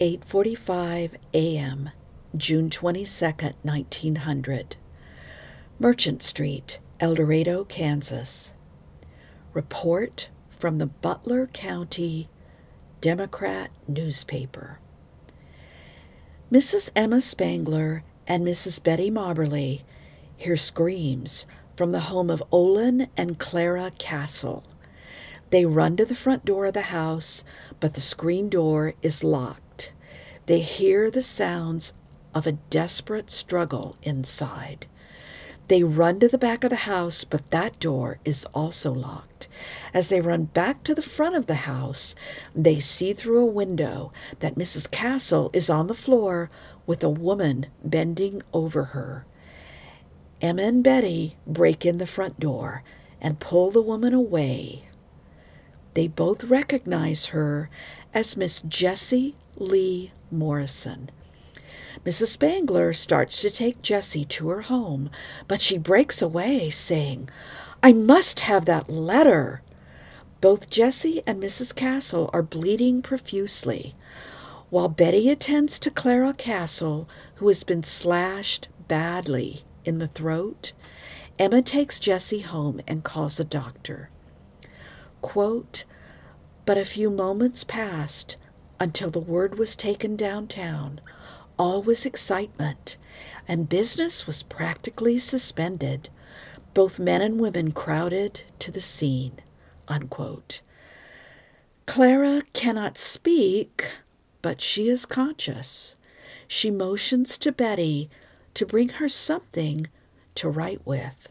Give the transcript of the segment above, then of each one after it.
8:45 a.m., June 22nd, 1900. Merchant Street, El Dorado, Kansas. Report from the Butler County Democrat newspaper. Mrs. Emma Spangler and Mrs. Betty Mobberly hear screams from the home of Olin and Clara Castle. They run to the front door of the house, but the screen door is locked. They hear the sounds of a desperate struggle inside. They run to the back of the house, but that door is also locked. As they run back to the front of the house, they see through a window that Mrs. Castle is on the floor with a woman bending over her. Emma and Betty break in the front door and pull the woman away. They both recognize her as Miss Jessie Lee Morrison. Mrs. Spangler starts to take Jessie to her home, but she breaks away, saying, I must have that letter. Both Jessie and Mrs. Castle are bleeding profusely, while Betty attends to Clara Castle, who has been slashed badly in the throat. Emma takes Jessie home and calls a doctor. Quote, but a few moments passed until the word was taken downtown all was excitement, and business was practically suspended. Both men and women crowded to the scene. Unquote. Clara cannot speak, but she is conscious. She motions to Betty to bring her something to write with.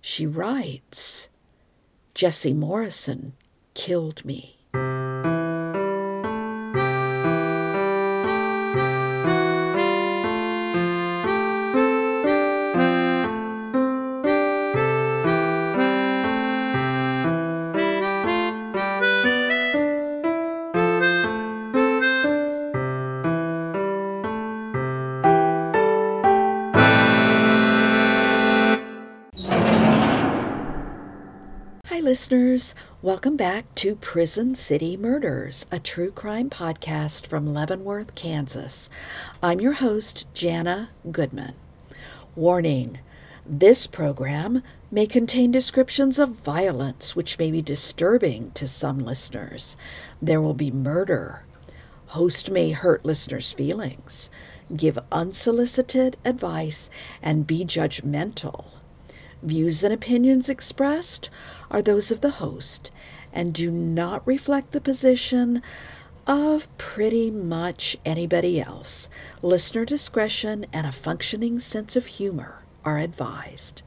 She writes, Jessie Morrison killed me. Listeners. Welcome back to Prison City Murders, a true crime podcast from Leavenworth, Kansas. I'm your host, Jana Goodman. Warning this program may contain descriptions of violence which may be disturbing to some listeners. There will be murder. Host may hurt listeners' feelings, give unsolicited advice, and be judgmental. Views and opinions expressed are those of the host and do not reflect the position of pretty much anybody else. Listener discretion and a functioning sense of humor are advised.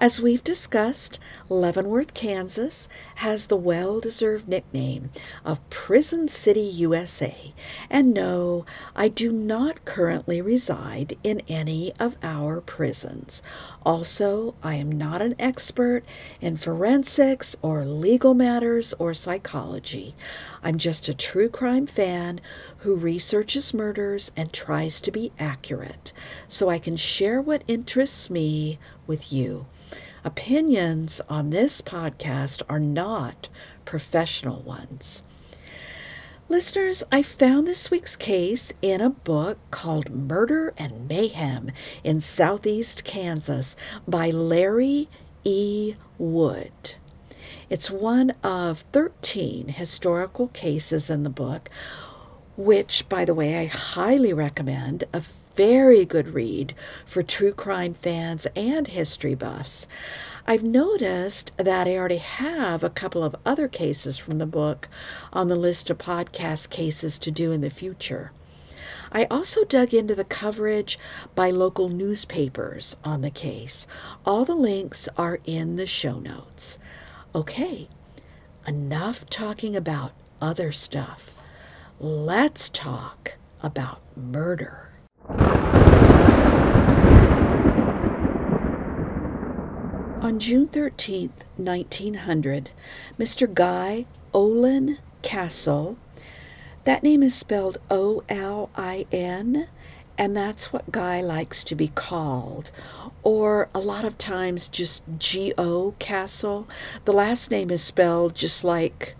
As we've discussed, Leavenworth, Kansas has the well deserved nickname of Prison City, USA. And no, I do not currently reside in any of our prisons. Also, I am not an expert in forensics or legal matters or psychology. I'm just a true crime fan who researches murders and tries to be accurate so I can share what interests me with you. Opinions on this podcast are not professional ones. Listeners, I found this week's case in a book called Murder and Mayhem in Southeast Kansas by Larry E. Wood. It's one of 13 historical cases in the book, which, by the way, I highly recommend. A very good read for true crime fans and history buffs. I've noticed that I already have a couple of other cases from the book on the list of podcast cases to do in the future. I also dug into the coverage by local newspapers on the case. All the links are in the show notes. Okay, enough talking about other stuff. Let's talk about murder. On June 13, 1900, Mr. Guy Olin Castle, that name is spelled O L I N, and that's what Guy likes to be called, or a lot of times just G O Castle. The last name is spelled just like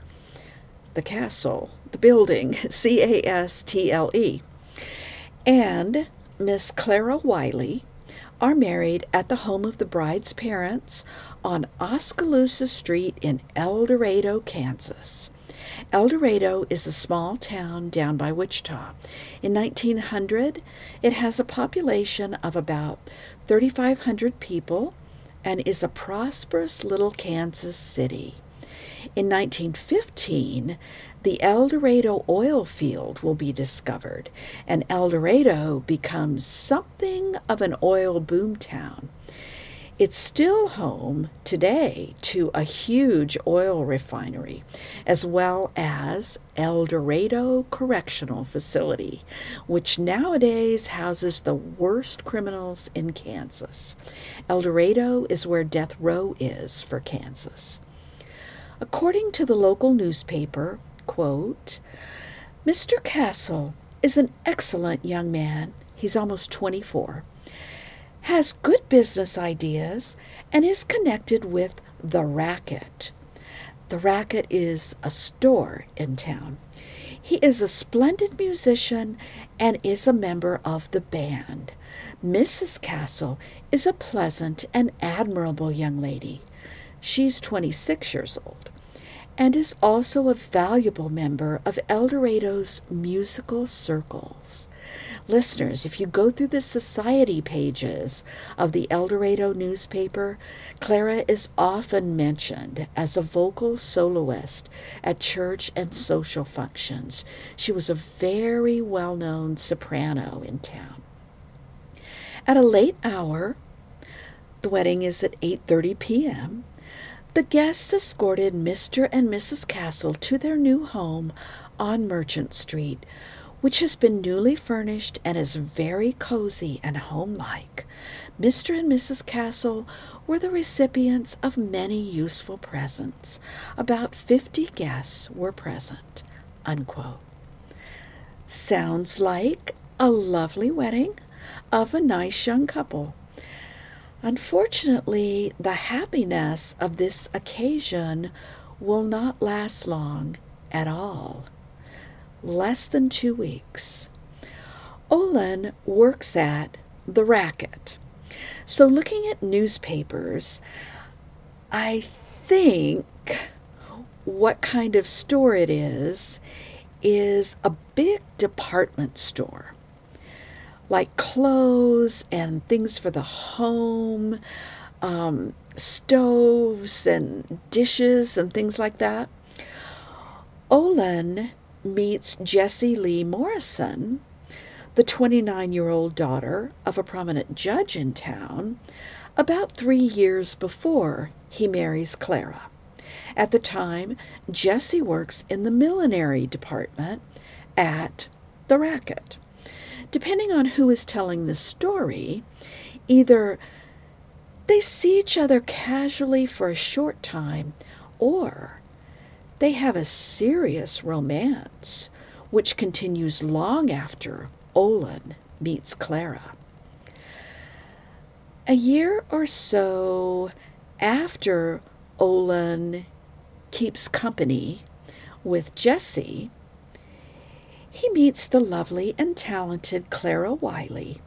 the castle, the building, C A S T L E. And Miss Clara Wiley are married at the home of the bride's parents on Oskaloosa Street in El Dorado, Kansas. El Dorado is a small town down by Wichita. In 1900, it has a population of about 3,500 people and is a prosperous little Kansas city. In 1915, the El Dorado oil field will be discovered, and El Dorado becomes something of an oil boomtown. It's still home today to a huge oil refinery, as well as El Dorado Correctional Facility, which nowadays houses the worst criminals in Kansas. El Dorado is where death row is for Kansas. According to the local newspaper, quote, Mr. Castle is an excellent young man. He's almost 24 has good business ideas, and is connected with The Racket. The Racket is a store in town. He is a splendid musician and is a member of the band. Mrs. Castle is a pleasant and admirable young lady. She's 26 years old and is also a valuable member of El Dorado's musical circles. Listeners, if you go through the society pages of the El Dorado newspaper, Clara is often mentioned as a vocal soloist at church and social functions. She was a very well known soprano in town. At a late hour, the wedding is at 8:30 p.m. The guests escorted Mr. and Mrs. Castle to their new home on Merchant Street, which has been newly furnished and is very cozy and homelike. Mr. and Mrs. Castle were the recipients of many useful presents. About 50 guests were present. Unquote. Sounds like a lovely wedding of a nice young couple. Unfortunately, the happiness of this occasion will not last long at all less than two weeks. Olin works at The Racket. So, looking at newspapers, I think what kind of store it is is a big department store like clothes and things for the home, um, stoves and dishes and things like that. Olin meets Jessie Lee Morrison, the 29 year old daughter of a prominent judge in town, about three years before he marries Clara. At the time, Jessie works in the millinery department at The Racket. Depending on who is telling the story, either they see each other casually for a short time or they have a serious romance, which continues long after Olin meets Clara. A year or so after Olin keeps company with Jessie, he meets the lovely and talented Clara Wiley,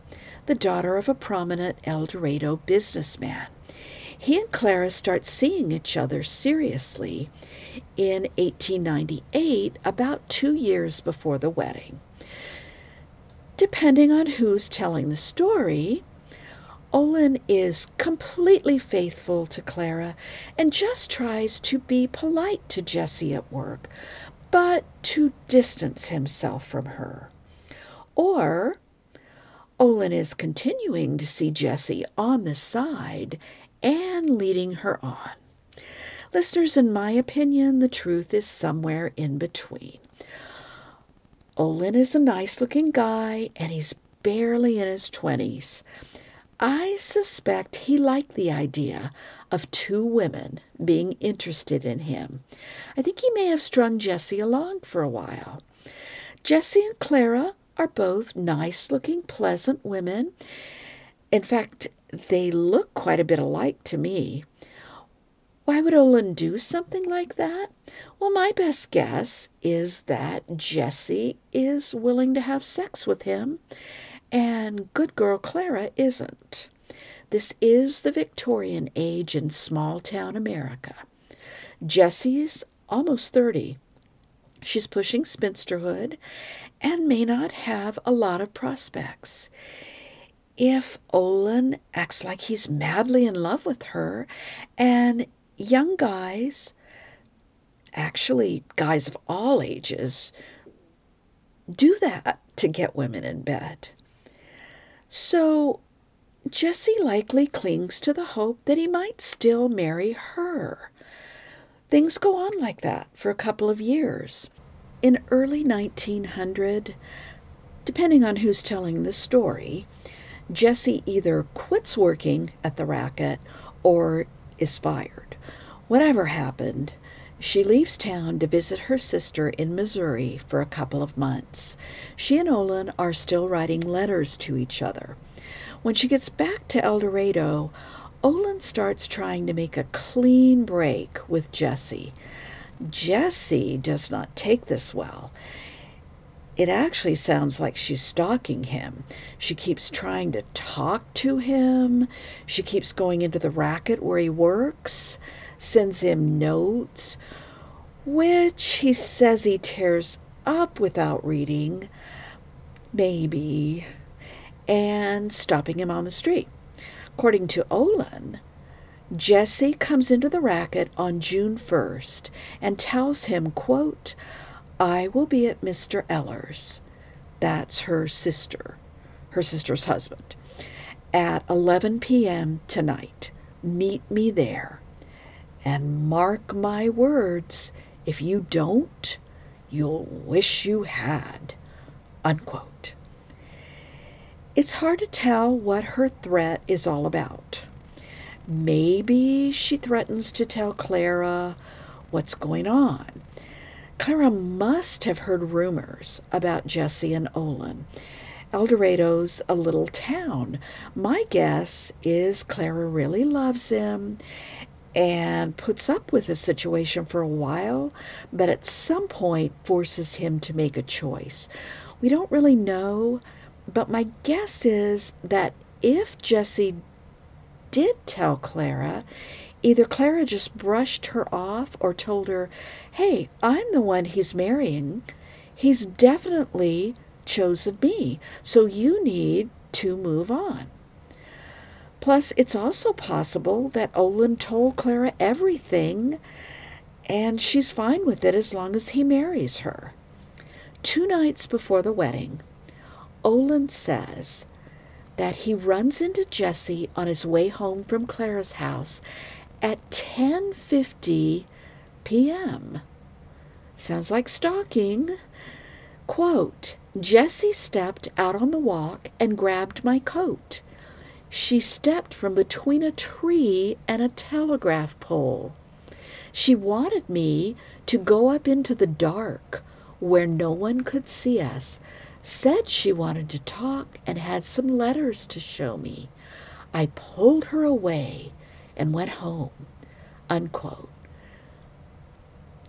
the daughter of a prominent El Dorado businessman. He and Clara start seeing each other seriously in 1898, about two years before the wedding. Depending on who's telling the story, Olin is completely faithful to Clara and just tries to be polite to Jessie at work, but to distance himself from her. Or Olin is continuing to see Jessie on the side and leading her on. Listeners, in my opinion, the truth is somewhere in between. Olin is a nice looking guy and he's barely in his 20s. I suspect he liked the idea of two women being interested in him. I think he may have strung Jessie along for a while. Jessie and Clara are both nice looking, pleasant women. In fact, they look quite a bit alike to me. Why would Olin do something like that? Well, my best guess is that Jessie is willing to have sex with him, and good girl Clara isn't. This is the Victorian age in small town America. Jessie's almost 30. She's pushing spinsterhood and may not have a lot of prospects. If Olin acts like he's madly in love with her, and young guys, actually guys of all ages, do that to get women in bed. So Jessie likely clings to the hope that he might still marry her. Things go on like that for a couple of years. In early 1900, depending on who's telling the story, Jessie either quits working at the racket or is fired. Whatever happened, she leaves town to visit her sister in Missouri for a couple of months. She and Olin are still writing letters to each other. When she gets back to El Dorado, Olin starts trying to make a clean break with Jessie. Jessie does not take this well. It actually sounds like she's stalking him. She keeps trying to talk to him. She keeps going into the racket where he works, sends him notes, which he says he tears up without reading. Maybe and stopping him on the street. According to Olin, Jessie comes into the racket on June 1st and tells him, quote, I will be at Mr. Eller's. That's her sister, her sister's husband, at 11 p.m. tonight. Meet me there. And mark my words, if you don't, you'll wish you had. Unquote. It's hard to tell what her threat is all about. Maybe she threatens to tell Clara what's going on. Clara must have heard rumors about Jessie and Olin. El Dorado's a little town. My guess is Clara really loves him and puts up with the situation for a while, but at some point forces him to make a choice. We don't really know but my guess is that if Jessie did tell Clara, either Clara just brushed her off or told her, hey, I'm the one he's marrying. He's definitely chosen me, so you need to move on. Plus, it's also possible that Olin told Clara everything and she's fine with it as long as he marries her. Two nights before the wedding, Olin says that he runs into Jessie on his way home from Clara's house at 10:50 p.m. Sounds like stalking. Quote, Jessie stepped out on the walk and grabbed my coat. She stepped from between a tree and a telegraph pole. She wanted me to go up into the dark where no one could see us said she wanted to talk and had some letters to show me. I pulled her away and went home. Unquote.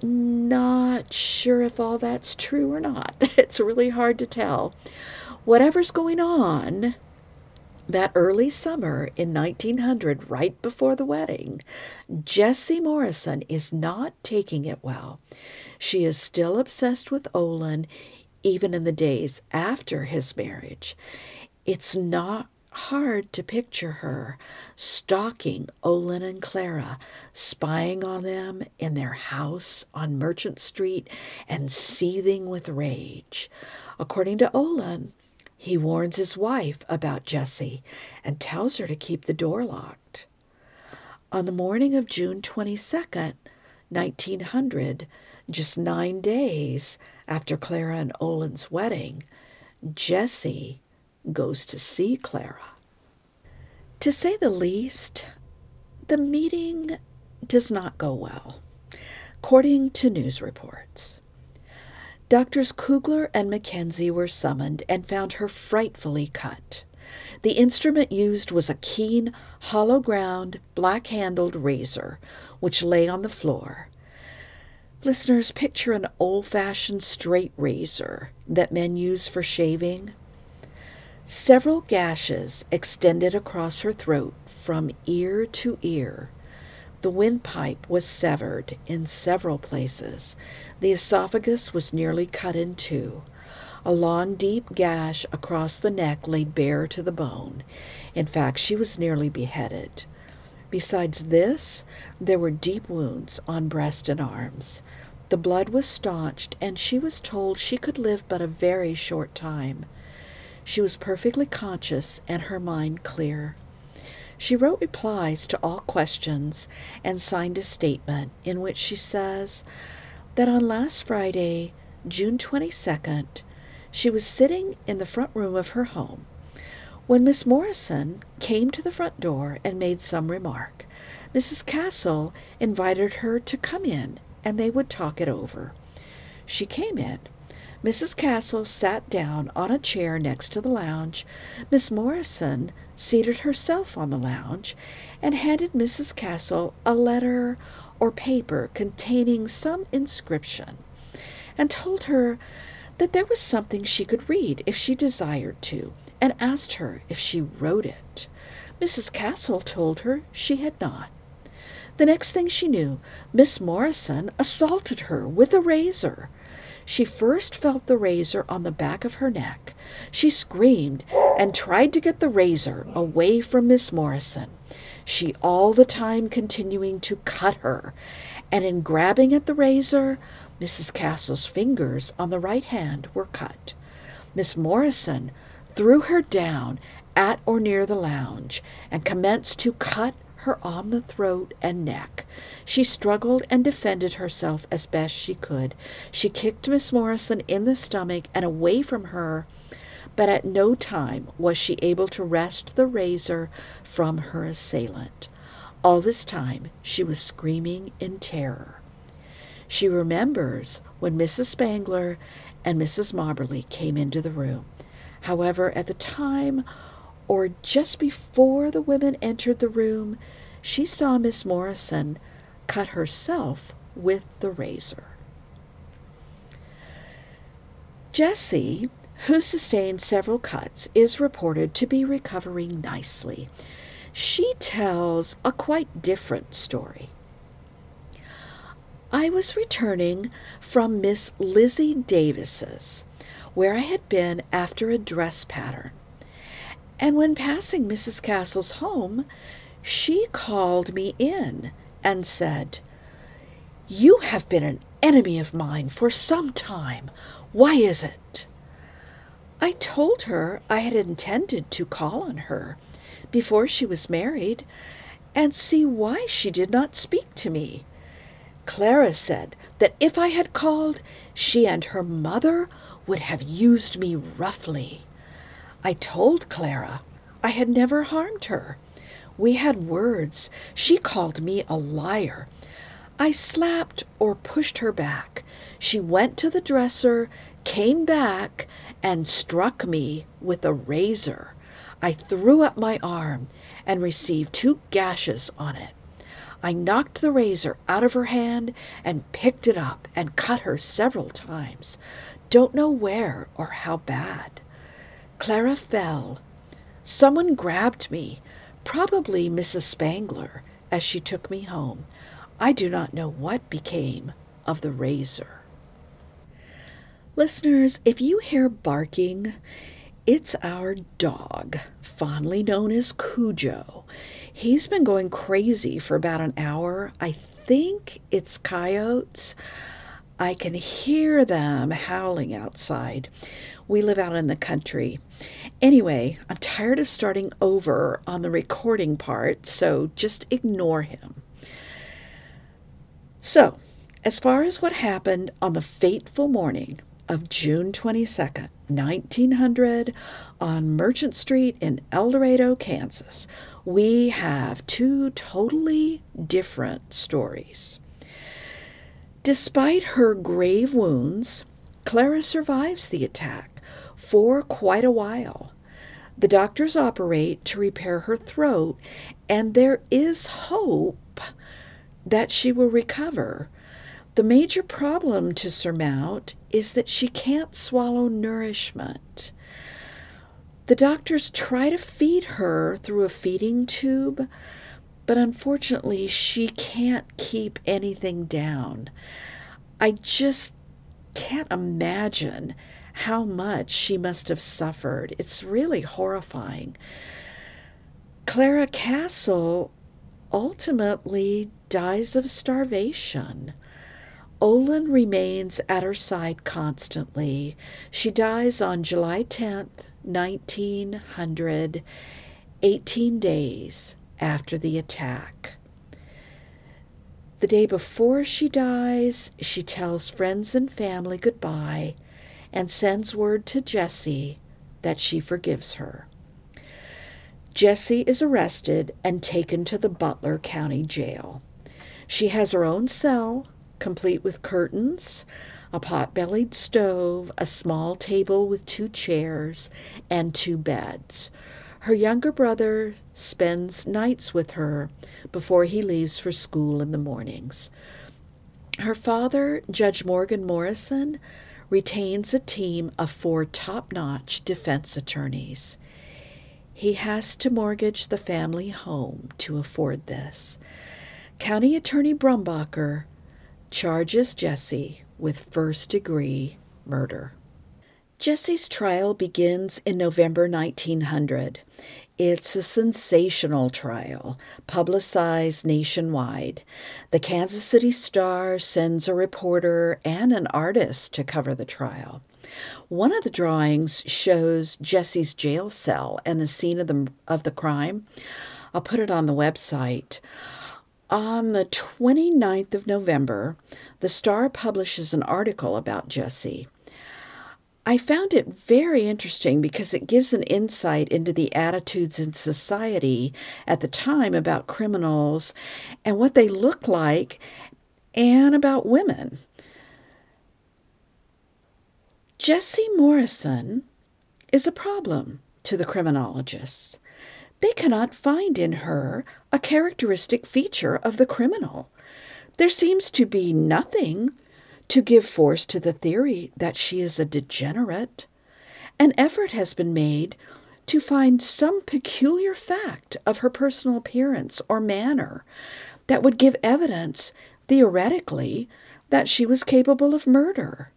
Not sure if all that's true or not. It's really hard to tell. Whatever's going on, that early summer in 1900, right before the wedding, Jessie Morrison is not taking it well. She is still obsessed with Olin, even in the days after his marriage. It's not hard to picture her stalking Olin and Clara, spying on them in their house on Merchant Street, and seething with rage. According to Olin, he warns his wife about Jessie and tells her to keep the door locked. On the morning of June 22nd, 1900, just nine days after Clara and Olin's wedding, Jessie goes to see Clara. To say the least, the meeting does not go well, according to news reports. Doctors Kugler and Mackenzie were summoned and found her frightfully cut. The instrument used was a keen, hollow ground, black handled razor, which lay on the floor. Listeners, picture an old fashioned straight razor that men use for shaving. Several gashes extended across her throat from ear to ear. The windpipe was severed in several places. The esophagus was nearly cut in two. A long, deep gash across the neck lay bare to the bone. In fact, she was nearly beheaded. Besides this, there were deep wounds on breast and arms. The blood was staunched, and she was told she could live but a very short time. She was perfectly conscious and her mind clear. She wrote replies to all questions and signed a statement in which she says that on last Friday, June 22nd, she was sitting in the front room of her home when Miss Morrison came to the front door and made some remark. Mrs. Castle invited her to come in and they would talk it over. She came in. Mrs. Castle sat down on a chair next to the lounge. Miss Morrison seated herself on the lounge and handed Mrs. Castle a letter or paper containing some inscription and told her that there was something she could read if she desired to, and asked her if she wrote it. Mrs. Castle told her she had not. The next thing she knew, Miss Morrison assaulted her with a razor. She first felt the razor on the back of her neck. She screamed and tried to get the razor away from Miss Morrison, she all the time continuing to cut her, and in grabbing at the razor, Mrs. Castle's fingers on the right hand were cut. Miss Morrison threw her down at or near the lounge and commenced to cut her on the throat and neck. She struggled and defended herself as best she could. She kicked Miss Morrison in the stomach and away from her, but at no time was she able to wrest the razor from her assailant. All this time she was screaming in terror. She remembers when Mrs. Spangler and Mrs. Mobberly came into the room. However, at the time or just before the women entered the room, she saw Miss Morrison cut herself with the razor. Jessie, who sustained several cuts, is reported to be recovering nicely. She tells a quite different story. I was returning from Miss Lizzie Davis's, where I had been after a dress pattern. And when passing Mrs. Castle's home, she called me in and said, You have been an enemy of mine for some time. Why is it? I told her I had intended to call on her before she was married and see why she did not speak to me. Clara said that if I had called, she and her mother would have used me roughly. I told Clara I had never harmed her. We had words. She called me a liar. I slapped or pushed her back. She went to the dresser, came back, and struck me with a razor. I threw up my arm and received two gashes on it. I knocked the razor out of her hand and picked it up and cut her several times. Don't know where or how bad. Clara fell. Someone grabbed me, probably Mrs. Spangler, as she took me home. I do not know what became of the razor. Listeners, if you hear barking, it's our dog, fondly known as Cujo. He's been going crazy for about an hour. I think it's coyotes. I can hear them howling outside. We live out in the country. Anyway, I'm tired of starting over on the recording part, so just ignore him. So, as far as what happened on the fateful morning of June 22nd, 1900, on Merchant Street in El Dorado, Kansas, we have two totally different stories. Despite her grave wounds, Clara survives the attack for quite a while. The doctors operate to repair her throat, and there is hope that she will recover. The major problem to surmount is that she can't swallow nourishment. The doctors try to feed her through a feeding tube, but unfortunately, she can't keep anything down. I just can't imagine how much she must have suffered. It's really horrifying. Clara Castle ultimately dies of starvation. Olin remains at her side constantly. She dies on July 10th, 1900, 18 days after the attack. The day before she dies, she tells friends and family goodbye and sends word to Jessie that she forgives her. Jessie is arrested and taken to the Butler County Jail. She has her own cell complete with curtains, a pot bellied stove, a small table with two chairs, and two beds. Her younger brother spends nights with her before he leaves for school in the mornings. Her father, Judge Morgan Morrison, retains a team of four top notch defense attorneys. He has to mortgage the family home to afford this. County Attorney Brumbacher charges Jessie with first degree murder. Jessie's trial begins in November 1900. It's a sensational trial, publicized nationwide. The Kansas City Star sends a reporter and an artist to cover the trial. One of the drawings shows Jessie's jail cell and the scene of the, of the crime. I'll put it on the website. On the 29th of November, the Star publishes an article about Jessie. I found it very interesting because it gives an insight into the attitudes in society at the time about criminals and what they look like and about women. Jessie Morrison is a problem to the criminologists they cannot find in her a characteristic feature of the criminal. There seems to be nothing to give force to the theory that she is a degenerate. An effort has been made to find some peculiar fact of her personal appearance or manner that would give evidence, theoretically, that she was capable of murder.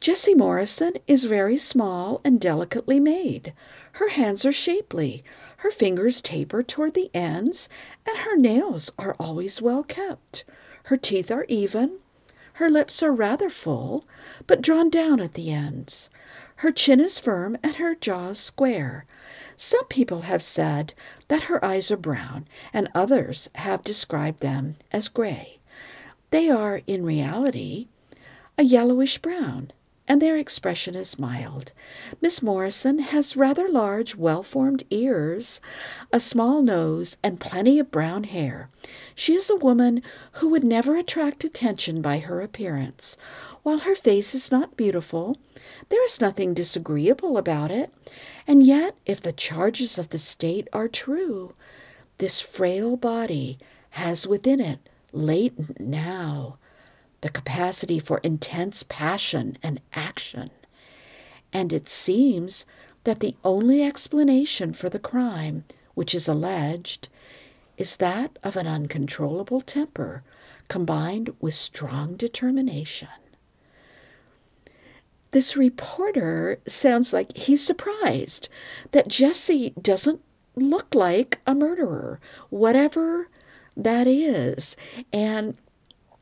Jessie Morrison is very small and delicately made. Her hands are shapely, her fingers taper toward the ends, and her nails are always well kept. Her teeth are even. Her lips are rather full, but drawn down at the ends. Her chin is firm and her jaws square. Some people have said that her eyes are brown, and others have described them as gray. They are, in reality, a yellowish brown, and their expression is mild. Miss Morrison has rather large, well formed ears, a small nose, and plenty of brown hair. She is a woman who would never attract attention by her appearance. While her face is not beautiful, there is nothing disagreeable about it. And yet, if the charges of the state are true, this frail body has within it, latent now, the capacity for intense passion and action. And it seems that the only explanation for the crime, which is alleged, is that of an uncontrollable temper combined with strong determination. This reporter sounds like he's surprised that Jessie doesn't look like a murderer, whatever that is. And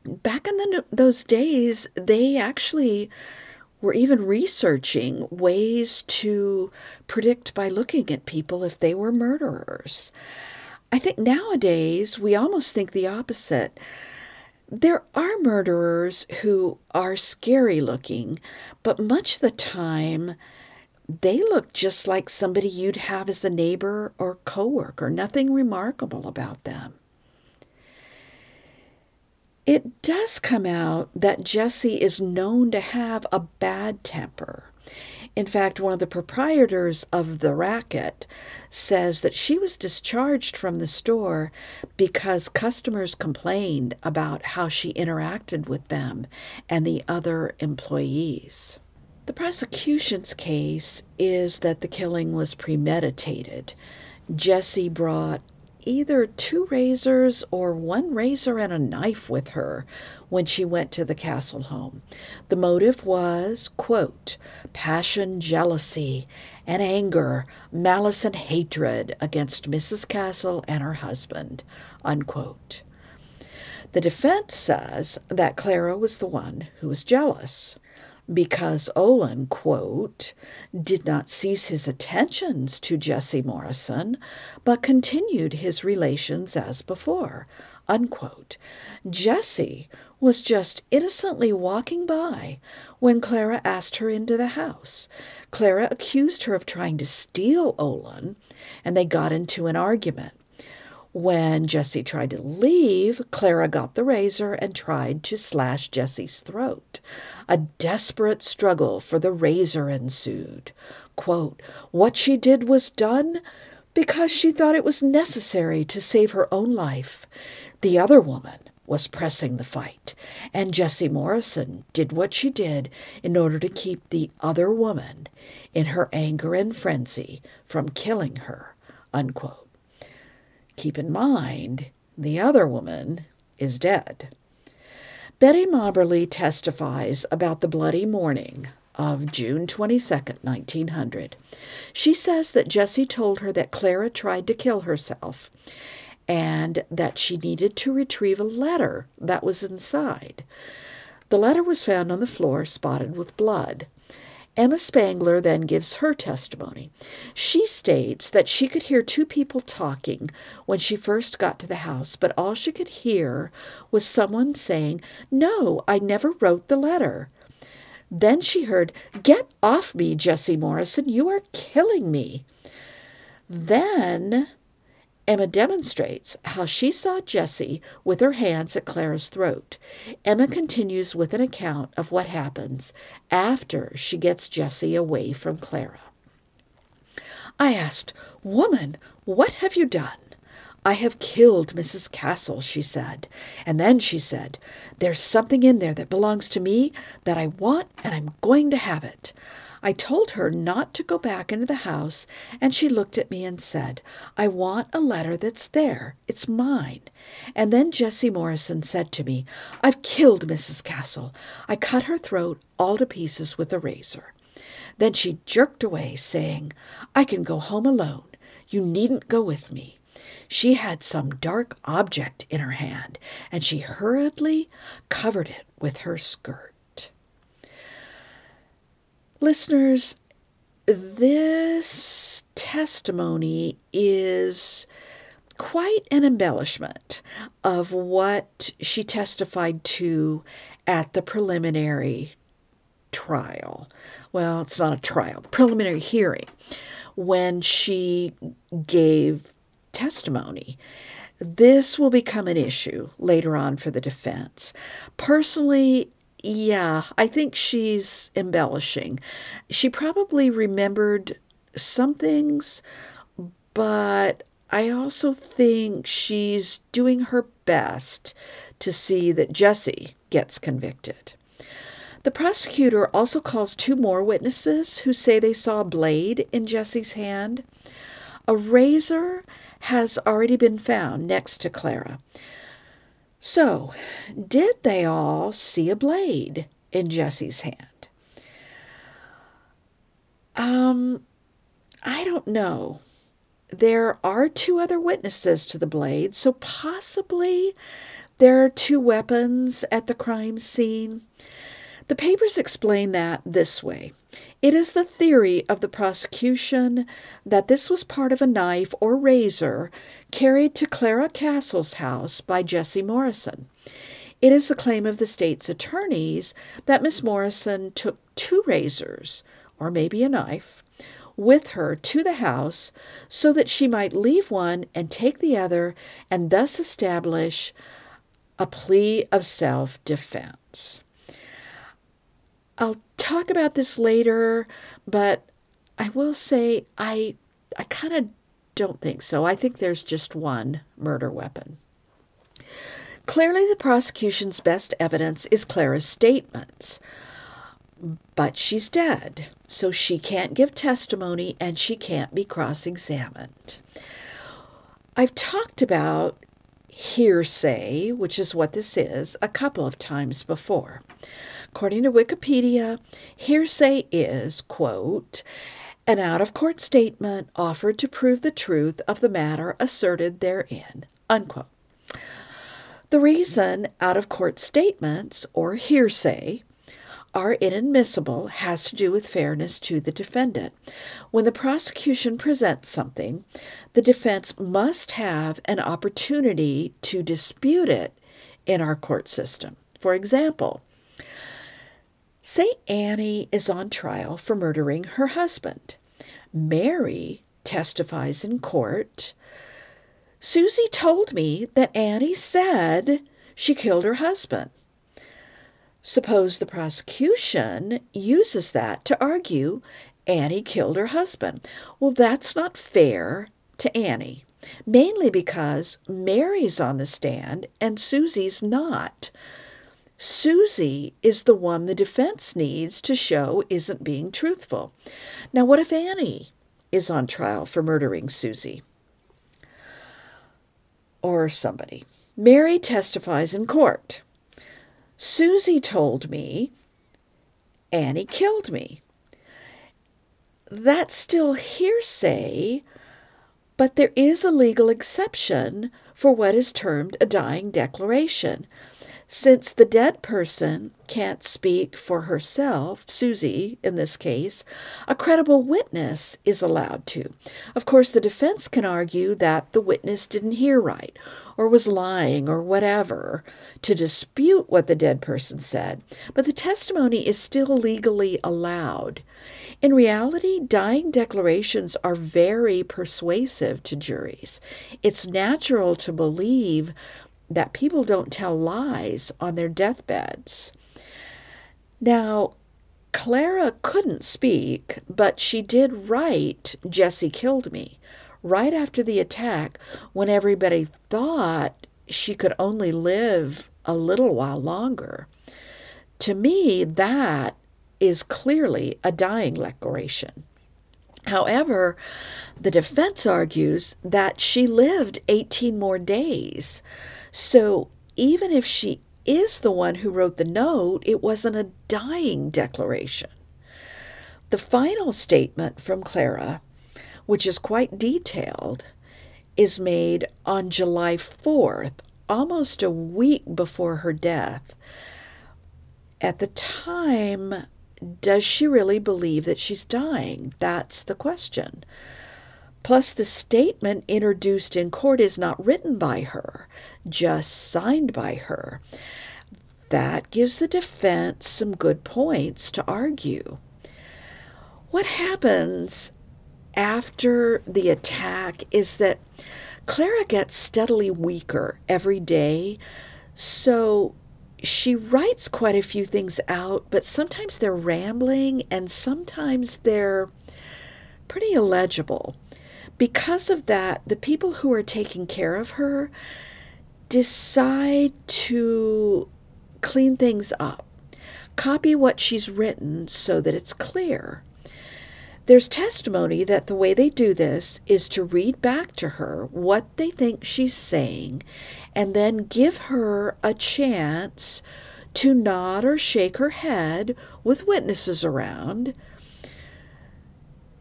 back in the, those days, they actually were even researching ways to predict by looking at people if they were murderers. I think nowadays we almost think the opposite. There are murderers who are scary looking, but much of the time they look just like somebody you'd have as a neighbor or coworker, nothing remarkable about them. It does come out that Jessie is known to have a bad temper. In fact, one of the proprietors of the racket says that she was discharged from the store because customers complained about how she interacted with them and the other employees. The prosecution's case is that the killing was premeditated. Jessie brought either two razors or one razor and a knife with her when she went to the castle home. The motive was, quote, passion, jealousy, and anger, malice, and hatred against Mrs. Castle and her husband, unquote. The defense says that Clara was the one who was jealous because Olin, quote, did not cease his attentions to Jessie Morrison, but continued his relations as before, unquote. Jessie was just innocently walking by when Clara asked her into the house. Clara accused her of trying to steal Olin, and they got into an argument. When Jessie tried to leave, Clara got the razor and tried to slash Jessie's throat. A desperate struggle for the razor ensued. Quote, what she did was done because she thought it was necessary to save her own life. The other woman was pressing the fight, and Jessie Morrison did what she did in order to keep the other woman, in her anger and frenzy, from killing her. Unquote. Keep in mind, the other woman is dead. Betty Mobberly testifies about the bloody morning of June 22, 1900. She says that Jessie told her that Clara tried to kill herself and that she needed to retrieve a letter that was inside. The letter was found on the floor spotted with blood. Emma Spangler then gives her testimony. She states that she could hear two people talking when she first got to the house, but all she could hear was someone saying, No, I never wrote the letter. Then she heard, Get off me, Jessie Morrison, you are killing me. Then Emma demonstrates how she saw Jessie with her hands at Clara's throat. Emma continues with an account of what happens after she gets Jessie away from Clara. I asked, Woman, what have you done? I have killed Mrs. Castle, she said. And then she said, There's something in there that belongs to me that I want, and I'm going to have it. I told her not to go back into the house, and she looked at me and said, I want a letter that's there. It's mine. And then Jessie Morrison said to me, I've killed Mrs. Castle. I cut her throat all to pieces with a razor. Then she jerked away, saying, I can go home alone. You needn't go with me. She had some dark object in her hand, and she hurriedly covered it with her skirt. Listeners, this testimony is quite an embellishment of what she testified to at the preliminary trial. Well, it's not a trial, preliminary hearing, when she gave testimony. This will become an issue later on for the defense. Personally, yeah, I think she's embellishing. She probably remembered some things, but I also think she's doing her best to see that Jessie gets convicted. The prosecutor also calls two more witnesses who say they saw a blade in Jessie's hand. A razor has already been found next to Clara. So, did they all see a blade in Jessie's hand? Um, I don't know. There are two other witnesses to the blade, so possibly there are two weapons at the crime scene. The papers explain that this way it is the theory of the prosecution that this was part of a knife or razor carried to Clara Castle's house by Jessie Morrison. It is the claim of the state's attorneys that Miss Morrison took two razors, or maybe a knife, with her to the house so that she might leave one and take the other and thus establish a plea of self defense. I'll talk about this later, but I will say I I kind of don't think so. I think there's just one murder weapon. Clearly, the prosecution's best evidence is Clara's statements. But she's dead, so she can't give testimony and she can't be cross examined. I've talked about hearsay, which is what this is, a couple of times before. According to Wikipedia, hearsay is, quote, an out of court statement offered to prove the truth of the matter asserted therein, unquote. The reason out of court statements, or hearsay, are inadmissible has to do with fairness to the defendant. When the prosecution presents something, the defense must have an opportunity to dispute it in our court system. For example, say Annie is on trial for murdering her husband. Mary testifies in court. Susie told me that Annie said she killed her husband. Suppose the prosecution uses that to argue Annie killed her husband. Well, that's not fair to Annie, mainly because Mary's on the stand and Susie's not. Susie is the one the defense needs to show isn't being truthful. Now, what if Annie is on trial for murdering Susie? Or somebody. Mary testifies in court. Susie told me Annie killed me. That's still hearsay, but there is a legal exception for what is termed a dying declaration. Since the dead person can't speak for herself, Susie in this case, a credible witness is allowed to. Of course, the defense can argue that the witness didn't hear right or was lying or whatever to dispute what the dead person said, but the testimony is still legally allowed. In reality, dying declarations are very persuasive to juries. It's natural to believe that people don't tell lies on their deathbeds. Now, Clara couldn't speak, but she did write, Jessie killed me, right after the attack when everybody thought she could only live a little while longer. To me, that is clearly a dying declaration. However, the defense argues that she lived 18 more days. So even if she is the one who wrote the note, it wasn't a dying declaration. The final statement from Clara, which is quite detailed, is made on July 4th, almost a week before her death. At the time, does she really believe that she's dying? That's the question. Plus, the statement introduced in court is not written by her, just signed by her. That gives the defense some good points to argue. What happens after the attack is that Clara gets steadily weaker every day, so she writes quite a few things out, but sometimes they're rambling and sometimes they're pretty illegible because of that, the people who are taking care of her decide to clean things up, copy what she's written so that it's clear. There's testimony that the way they do this is to read back to her what they think she's saying and then give her a chance to nod or shake her head with witnesses around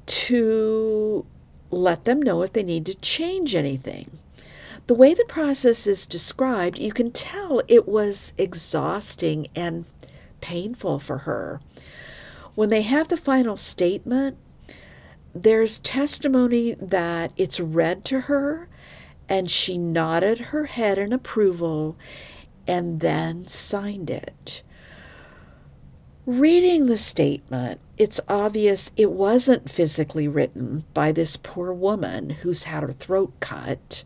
to let them know if they need to change anything. The way the process is described, you can tell it was exhausting and painful for her. When they have the final statement, there's testimony that it's read to her and she nodded her head in approval and then signed it. Reading the statement, it's obvious it wasn't physically written by this poor woman who's had her throat cut,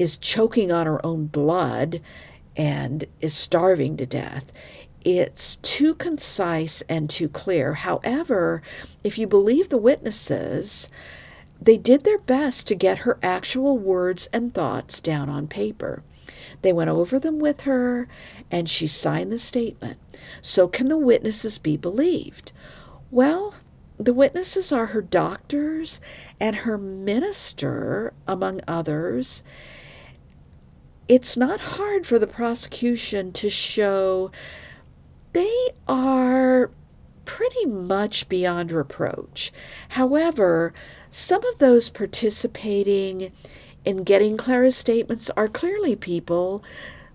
is choking on her own blood, and is starving to death. it's too concise and too clear. However, if you believe the witnesses, they did their best to get her actual words and thoughts down on paper. They went over them with her, and she signed the statement. So, can the witnesses be believed? Well, the witnesses are her doctors and her minister, among others. It's not hard for the prosecution to show they are pretty much beyond reproach. However, some of those participating in getting Clara's statements are clearly people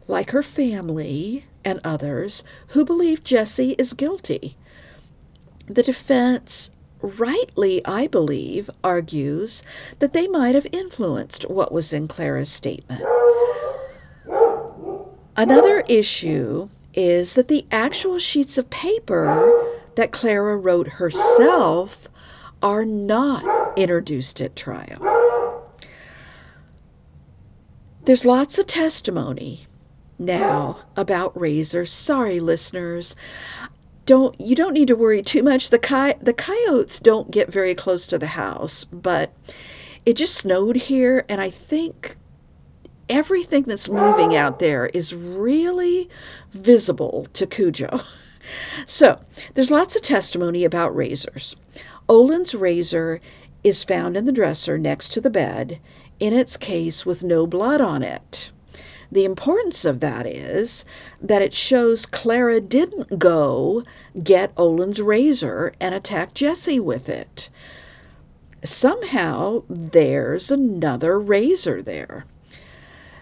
like her family and others who believe Jessie is guilty. The defense rightly, I believe, argues that they might have influenced what was in Clara's statement. Another issue is that the actual sheets of paper that Clara wrote herself are not introduced at trial. There's lots of testimony now about razors. Sorry, listeners. Don't you don't need to worry too much. The coy- the coyotes don't get very close to the house, but it just snowed here, and I think everything that's moving out there is really visible to Cujo. So, there's lots of testimony about razors. Olin's razor is found in the dresser next to the bed, in its case with no blood on it. The importance of that is that it shows Clara didn't go get Olin's razor and attack Jesse with it. Somehow there's another razor there.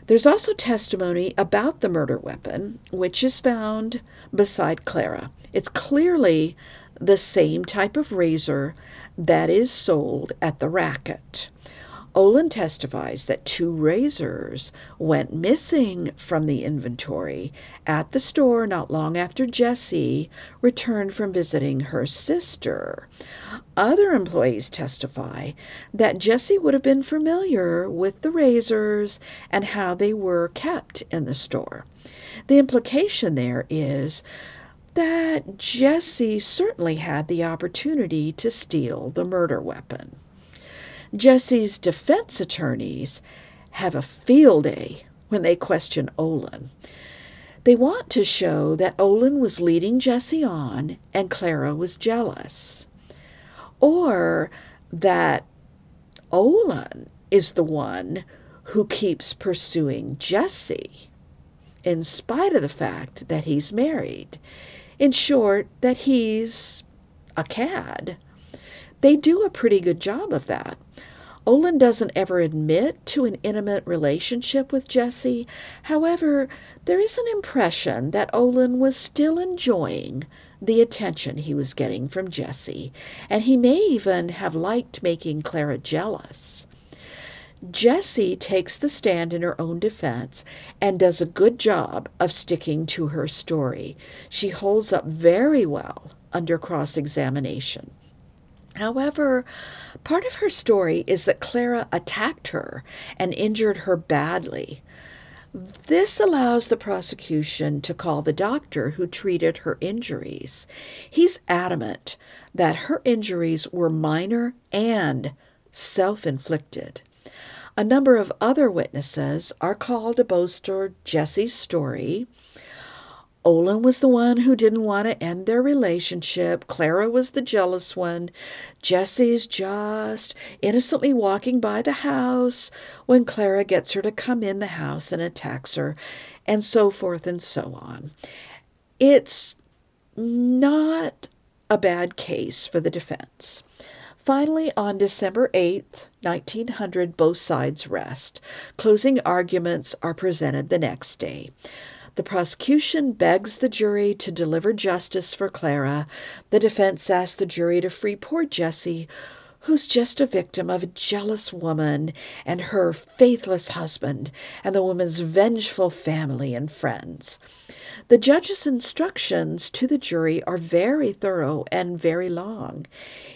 There's also testimony about the murder weapon, which is found beside Clara. It's clearly the same type of razor that is sold at the racket. Olin testifies that two razors went missing from the inventory at the store not long after Jessie returned from visiting her sister. Other employees testify that Jessie would have been familiar with the razors and how they were kept in the store. The implication there is that Jessie certainly had the opportunity to steal the murder weapon. Jessie's defense attorneys have a field day when they question Olin. They want to show that Olin was leading Jessie on and Clara was jealous. Or that Olin is the one who keeps pursuing Jessie in spite of the fact that he's married. In short, that he's a cad. They do a pretty good job of that. Olin doesn't ever admit to an intimate relationship with Jessie. However, there is an impression that Olin was still enjoying the attention he was getting from Jessie, and he may even have liked making Clara jealous. Jessie takes the stand in her own defense and does a good job of sticking to her story. She holds up very well under cross examination. However, part of her story is that Clara attacked her and injured her badly. This allows the prosecution to call the doctor who treated her injuries. He's adamant that her injuries were minor and self inflicted. A number of other witnesses are called to bolster Jessie's story. Olin was the one who didn't want to end their relationship. Clara was the jealous one. Jessie's just innocently walking by the house when Clara gets her to come in the house and attacks her, and so forth and so on. It's not a bad case for the defense. Finally, on December 8th, 1900, both sides rest. Closing arguments are presented the next day. The prosecution begs the jury to deliver justice for Clara. The defense asks the jury to free poor Jessie, who's just a victim of a jealous woman and her faithless husband and the woman's vengeful family and friends. The judge's instructions to the jury are very thorough and very long.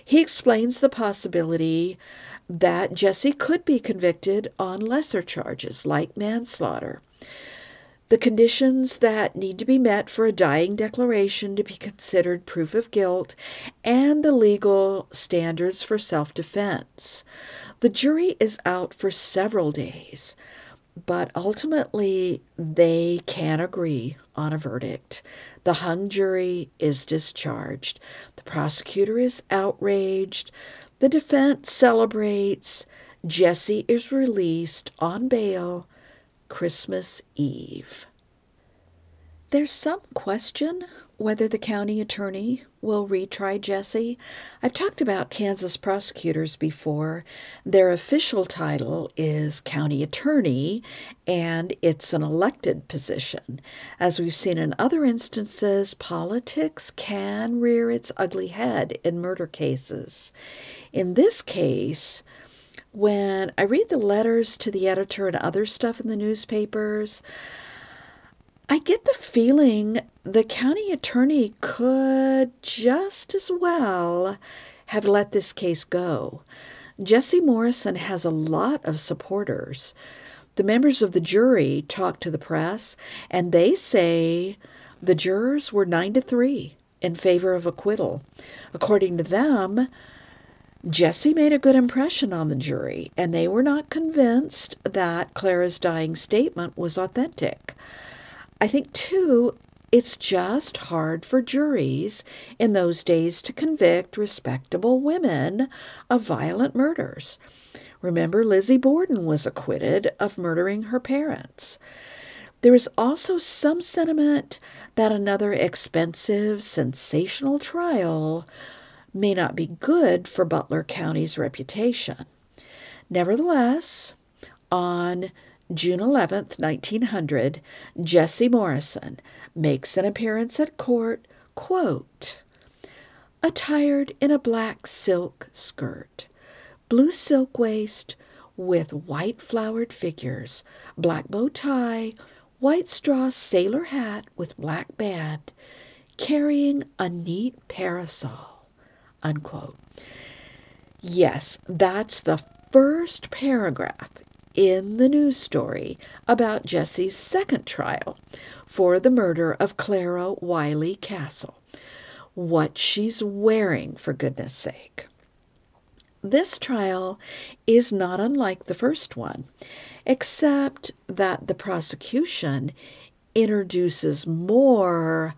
He explains the possibility that Jessie could be convicted on lesser charges like manslaughter. The conditions that need to be met for a dying declaration to be considered proof of guilt, and the legal standards for self defense. The jury is out for several days, but ultimately they can agree on a verdict. The hung jury is discharged. The prosecutor is outraged. The defense celebrates. Jessie is released on bail Christmas Eve. There's some question whether the county attorney will retry Jessie. I've talked about Kansas prosecutors before. Their official title is county attorney, and it's an elected position. As we've seen in other instances, politics can rear its ugly head in murder cases. In this case, when I read the letters to the editor and other stuff in the newspapers, I get the feeling the county attorney could just as well have let this case go. Jessie Morrison has a lot of supporters. The members of the jury talked to the press, and they say the jurors were nine to three in favor of acquittal. According to them, Jessie made a good impression on the jury, and they were not convinced that Clara's dying statement was authentic. I think, too, it's just hard for juries in those days to convict respectable women of violent murders. Remember, Lizzie Borden was acquitted of murdering her parents. There is also some sentiment that another expensive, sensational trial may not be good for Butler County's reputation. Nevertheless, on June 11, 1900, Jessie Morrison makes an appearance at court, quote, attired in a black silk skirt, blue silk waist with white flowered figures, black bow tie, white straw sailor hat with black band, carrying a neat parasol unquote. Yes, that's the first paragraph in the news story about Jessie's second trial for the murder of Clara Wiley Castle. What she's wearing, for goodness sake. This trial is not unlike the first one, except that the prosecution introduces more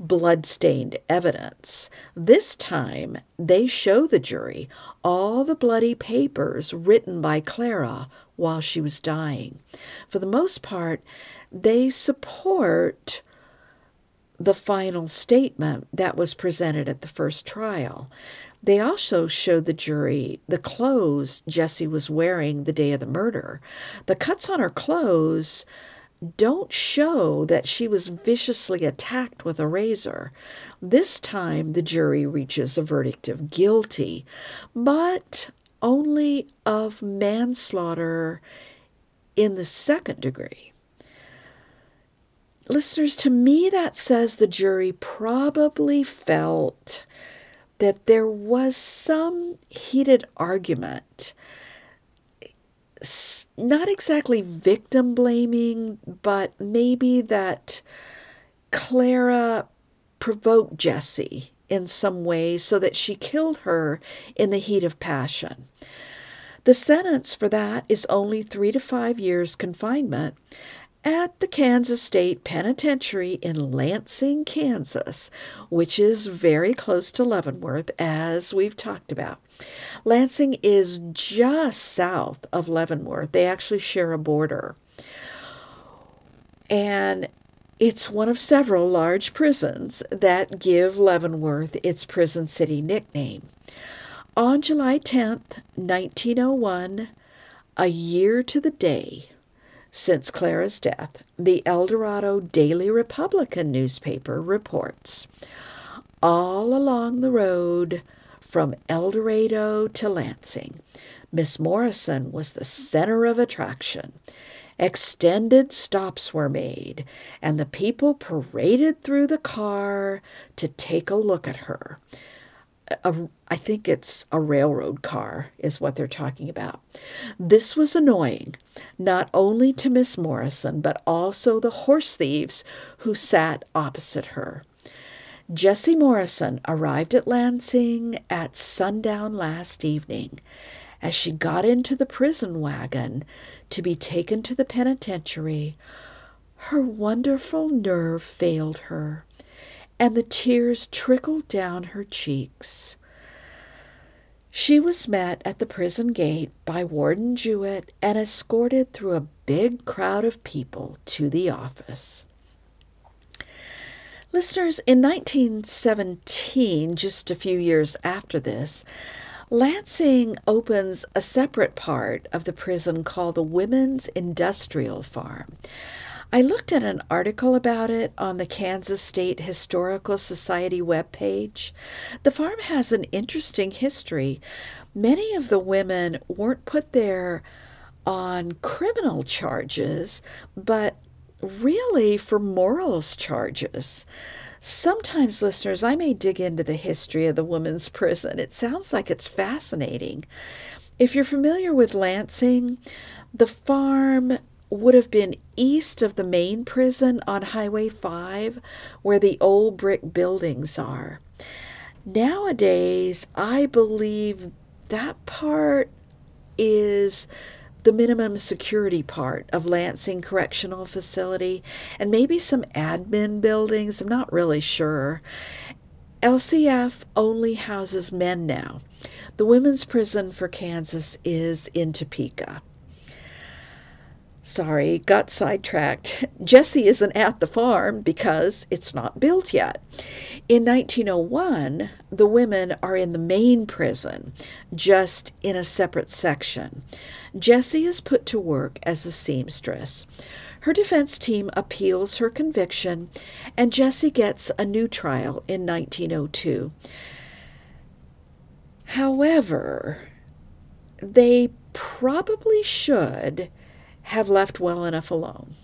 blood-stained evidence. This time, they show the jury all the bloody papers written by Clara while she was dying. For the most part, they support the final statement that was presented at the first trial. They also show the jury the clothes Jessie was wearing the day of the murder. The cuts on her clothes don't show that she was viciously attacked with a razor. This time the jury reaches a verdict of guilty, but only of manslaughter in the second degree. Listeners, to me, that says the jury probably felt that there was some heated argument not exactly victim blaming, but maybe that Clara provoked Jessie in some way so that she killed her in the heat of passion. The sentence for that is only three to five years confinement at the Kansas State Penitentiary in Lansing, Kansas, which is very close to Leavenworth, as we've talked about. Lansing is just south of Leavenworth. They actually share a border. And it's one of several large prisons that give Leavenworth its Prison City nickname. On July 10th, 1901, a year to the day since Clara's death, the El Dorado Daily Republican newspaper reports all along the road from El Dorado to Lansing, Miss Morrison was the center of attraction. Extended stops were made, and the people paraded through the car to take a look at her. A, I think it's a railroad car, is what they're talking about. This was annoying, not only to Miss Morrison, but also the horse thieves who sat opposite her. Jessie Morrison arrived at Lansing at sundown last evening. As she got into the prison wagon to be taken to the penitentiary, her wonderful nerve failed her, and the tears trickled down her cheeks. She was met at the prison gate by Warden Jewett and escorted through a big crowd of people to the office. Listeners, in 1917, just a few years after this, Lansing opens a separate part of the prison called the Women's Industrial Farm. I looked at an article about it on the Kansas State Historical Society webpage. The farm has an interesting history. Many of the women weren't put there on criminal charges, but really for morals charges. Sometimes, listeners, I may dig into the history of the women's prison. It sounds like it's fascinating. If you're familiar with Lansing, the farm would have been east of the main prison on Highway 5, where the old brick buildings are. Nowadays, I believe that part is the minimum security part of Lansing Correctional Facility and maybe some admin buildings. I'm not really sure. LCF only houses men now. The women's prison for Kansas is in Topeka. Sorry, got sidetracked. Jessie isn't at the farm because it's not built yet. In 1901, the women are in the main prison, just in a separate section. Jessie is put to work as a seamstress. Her defense team appeals her conviction, and Jessie gets a new trial in 1902. However, they probably should have left well enough alone.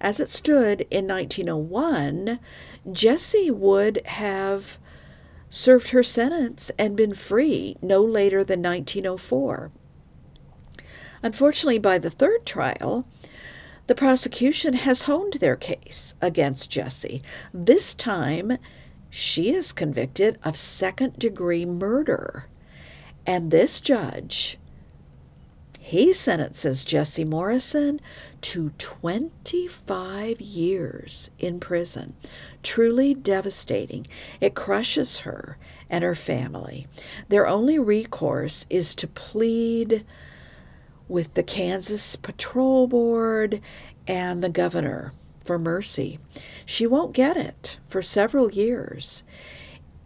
As it stood in 1901, Jessie would have served her sentence and been free no later than 1904. Unfortunately, by the third trial, the prosecution has honed their case against Jessie. This time, she is convicted of second degree murder. And this judge he sentences Jessie Morrison to 25 years in prison. Truly devastating. It crushes her and her family. Their only recourse is to plead with the Kansas Parole Board and the governor for mercy. She won't get it for several years.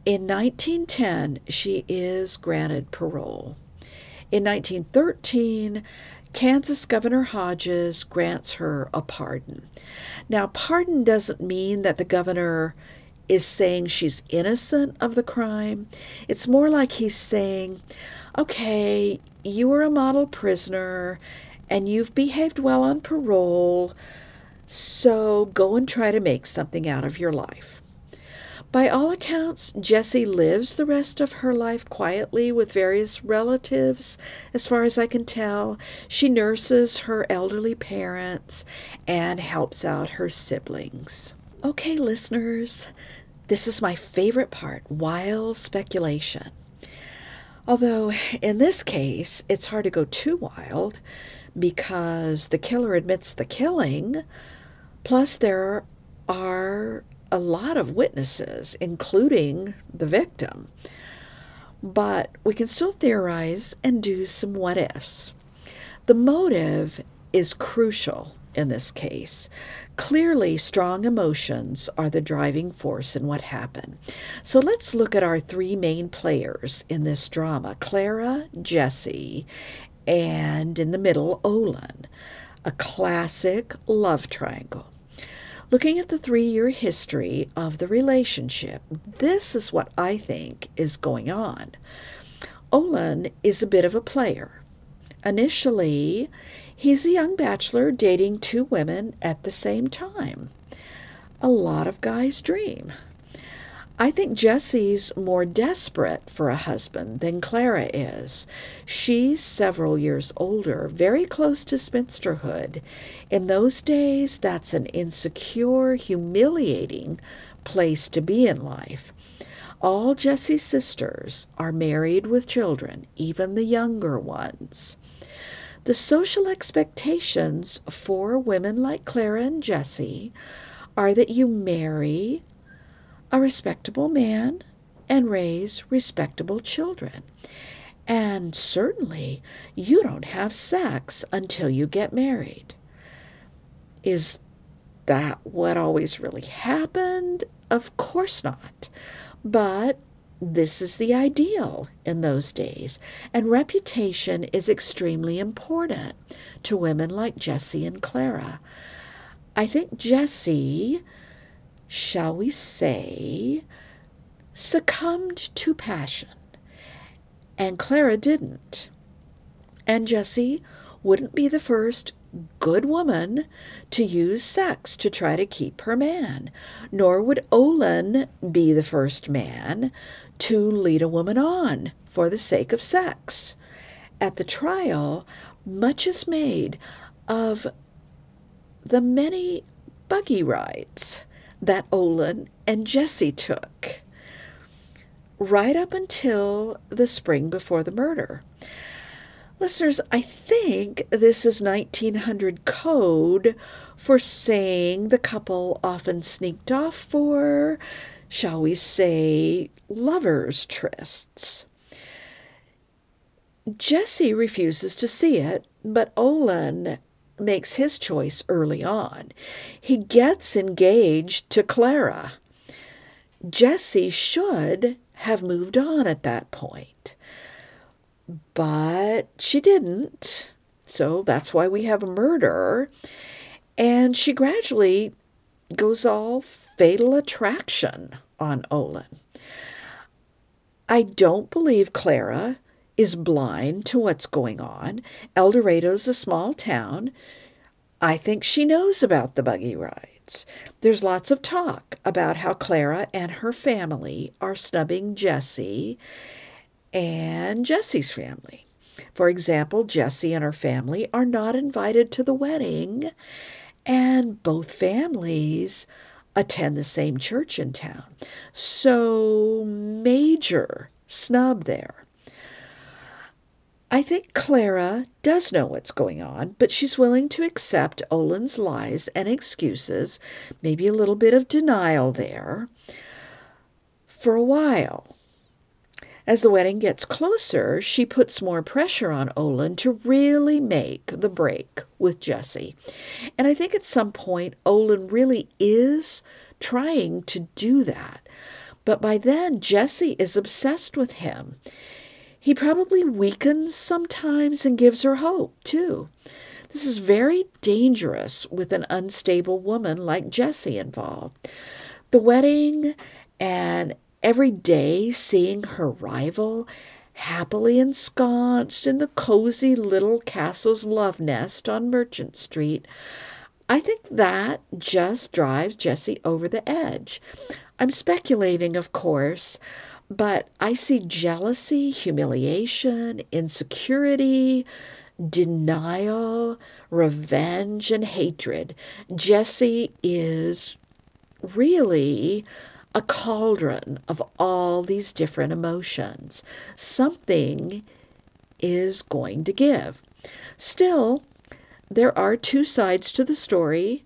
In 1910, she is granted parole. In 1913, Kansas Governor Hodges grants her a pardon. Now, pardon doesn't mean that the governor is saying she's innocent of the crime. It's more like he's saying, okay, you were a model prisoner and you've behaved well on parole, so go and try to make something out of your life. By all accounts, Jessie lives the rest of her life quietly with various relatives, as far as I can tell. She nurses her elderly parents and helps out her siblings. Okay, listeners, this is my favorite part wild speculation. Although, in this case, it's hard to go too wild because the killer admits the killing, plus, there are a lot of witnesses, including the victim. But we can still theorize and do some what ifs. The motive is crucial in this case. Clearly, strong emotions are the driving force in what happened. So let's look at our three main players in this drama Clara, Jessie, and in the middle, Olin. A classic love triangle. Looking at the three year history of the relationship, this is what I think is going on. Olin is a bit of a player. Initially, he's a young bachelor dating two women at the same time. A lot of guys dream. I think Jessie's more desperate for a husband than Clara is. She's several years older, very close to spinsterhood. In those days, that's an insecure, humiliating place to be in life. All Jessie's sisters are married with children, even the younger ones. The social expectations for women like Clara and Jessie are that you marry a respectable man and raise respectable children. And certainly, you don't have sex until you get married. Is that what always really happened? Of course not. But this is the ideal in those days, and reputation is extremely important to women like Jessie and Clara. I think Jessie, shall we say, succumbed to passion, and Clara didn't. And Jessie wouldn't be the first good woman to use sex to try to keep her man, nor would Olin be the first man to lead a woman on for the sake of sex. At the trial, much is made of the many buggy rides that Olin and Jessie took right up until the spring before the murder. Listeners, I think this is 1900 code for saying the couple often sneaked off for, shall we say, lovers' trysts. Jessie refuses to see it, but Olin makes his choice early on. He gets engaged to Clara. Jessie should have moved on at that point, but she didn't. So that's why we have a murder. And she gradually goes all fatal attraction on Olin. I don't believe Clara is blind to what's going on. El Dorado's a small town. I think she knows about the buggy rides. There's lots of talk about how Clara and her family are snubbing Jessie and Jessie's family. For example, Jessie and her family are not invited to the wedding, and both families attend the same church in town. So, major snub there. I think Clara does know what's going on, but she's willing to accept Olin's lies and excuses, maybe a little bit of denial there, for a while. As the wedding gets closer, she puts more pressure on Olin to really make the break with Jessie. And I think at some point, Olin really is trying to do that. But by then, Jessie is obsessed with him. He probably weakens sometimes and gives her hope, too. This is very dangerous with an unstable woman like Jessie involved. The wedding and every day seeing her rival happily ensconced in the cozy little Castle's love nest on Merchant Street, I think that just drives Jessie over the edge. I'm speculating, of course, but I see jealousy, humiliation, insecurity, denial, revenge, and hatred. Jessie is really a cauldron of all these different emotions. Something is going to give. Still, there are two sides to the story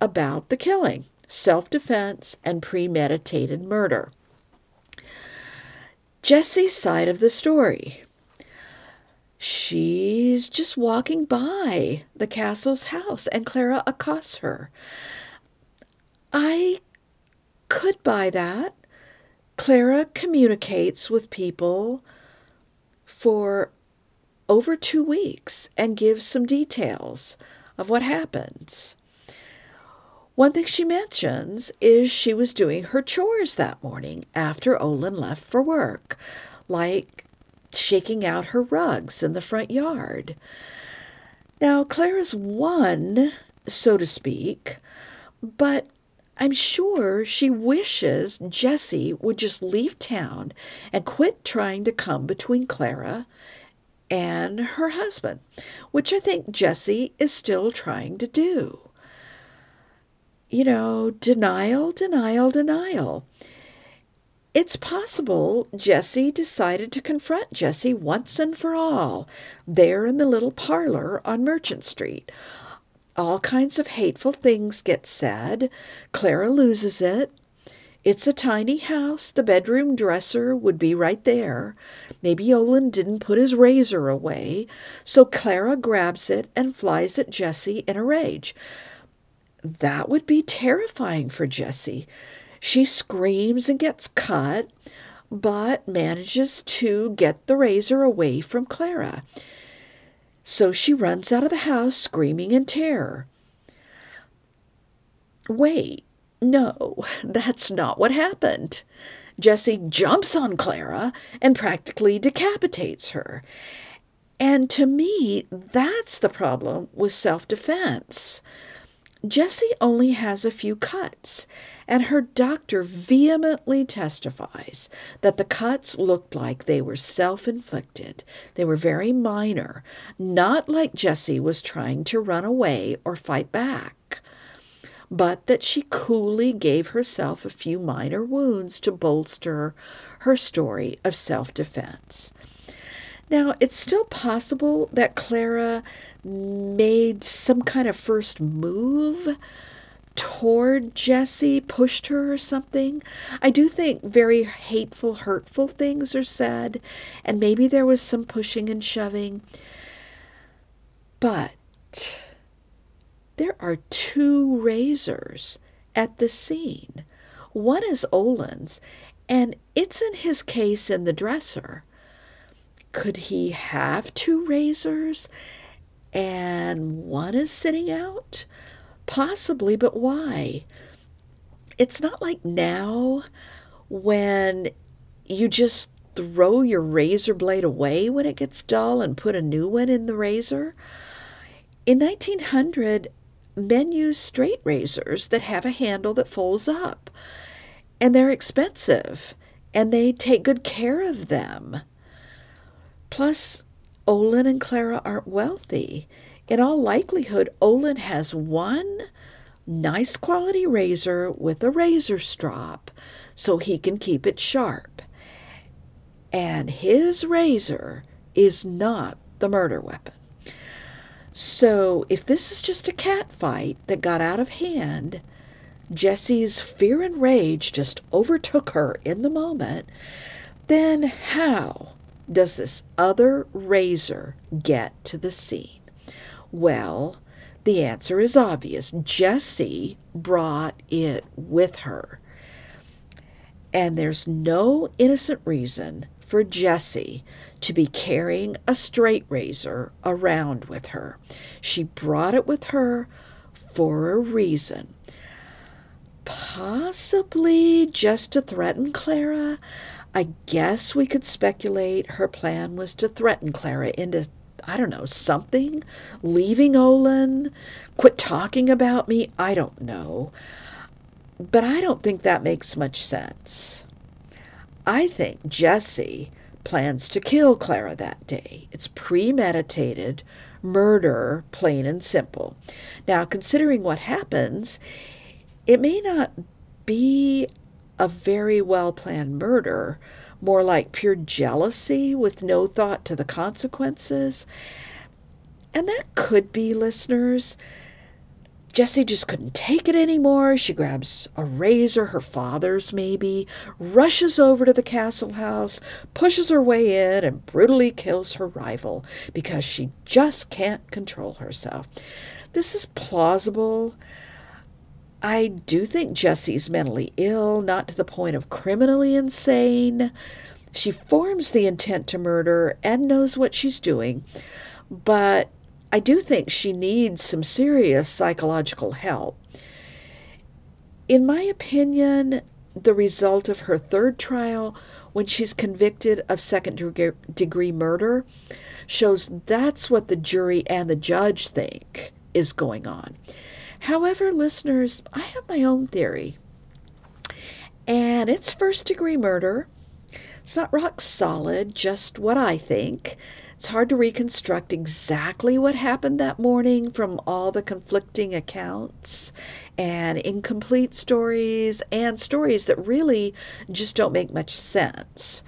about the killing self defense and premeditated murder. Jessie's side of the story. She's just walking by the Castle's house and Clara accosts her. I could buy that. Clara communicates with people for over two weeks and gives some details of what happens. One thing she mentions is she was doing her chores that morning after Olin left for work, like shaking out her rugs in the front yard. Now, Clara's won, so to speak, but I'm sure she wishes Jessie would just leave town and quit trying to come between Clara and her husband, which I think Jessie is still trying to do. You know, denial, denial, denial. It's possible Jessie decided to confront Jessie once and for all there in the little parlor on Merchant Street. All kinds of hateful things get said. Clara loses it. It's a tiny house. The bedroom dresser would be right there. Maybe Olin didn't put his razor away, so Clara grabs it and flies at Jessie in a rage. That would be terrifying for Jessie. She screams and gets cut, but manages to get the razor away from Clara. So she runs out of the house screaming in terror. Wait, no, that's not what happened. Jessie jumps on Clara and practically decapitates her. And to me, that's the problem with self defense. Jessie only has a few cuts, and her doctor vehemently testifies that the cuts looked like they were self inflicted. They were very minor, not like Jessie was trying to run away or fight back, but that she coolly gave herself a few minor wounds to bolster her story of self defense. Now, it's still possible that Clara made some kind of first move toward Jessie, pushed her or something. I do think very hateful, hurtful things are said, and maybe there was some pushing and shoving. But there are two razors at the scene. One is Olin's, and it's in his case in the dresser. Could he have two razors and one is sitting out? Possibly, but why? It's not like now when you just throw your razor blade away when it gets dull and put a new one in the razor. In 1900, men used straight razors that have a handle that folds up, and they're expensive, and they take good care of them. Plus, Olin and Clara aren't wealthy. In all likelihood, Olin has one nice quality razor with a razor strop so he can keep it sharp. And his razor is not the murder weapon. So, if this is just a cat fight that got out of hand, Jessie's fear and rage just overtook her in the moment, then how does this other razor get to the scene? Well, the answer is obvious. Jessie brought it with her. And there's no innocent reason for Jessie to be carrying a straight razor around with her. She brought it with her for a reason. Possibly just to threaten Clara. I guess we could speculate her plan was to threaten Clara into, I don't know, something, leaving Olin, quit talking about me. I don't know. But I don't think that makes much sense. I think Jessie plans to kill Clara that day. It's premeditated murder, plain and simple. Now, considering what happens, it may not be a very well planned murder, more like pure jealousy with no thought to the consequences. And that could be, listeners. Jessie just couldn't take it anymore. She grabs a razor, her father's maybe, rushes over to the Castle house, pushes her way in, and brutally kills her rival because she just can't control herself. This is plausible. I do think Jessie's mentally ill, not to the point of criminally insane. She forms the intent to murder and knows what she's doing, but I do think she needs some serious psychological help. In my opinion, the result of her third trial, when she's convicted of second degree murder, shows that's what the jury and the judge think is going on. However, listeners, I have my own theory. And it's first degree murder. It's not rock solid, just what I think. It's hard to reconstruct exactly what happened that morning from all the conflicting accounts and incomplete stories and stories that really just don't make much sense.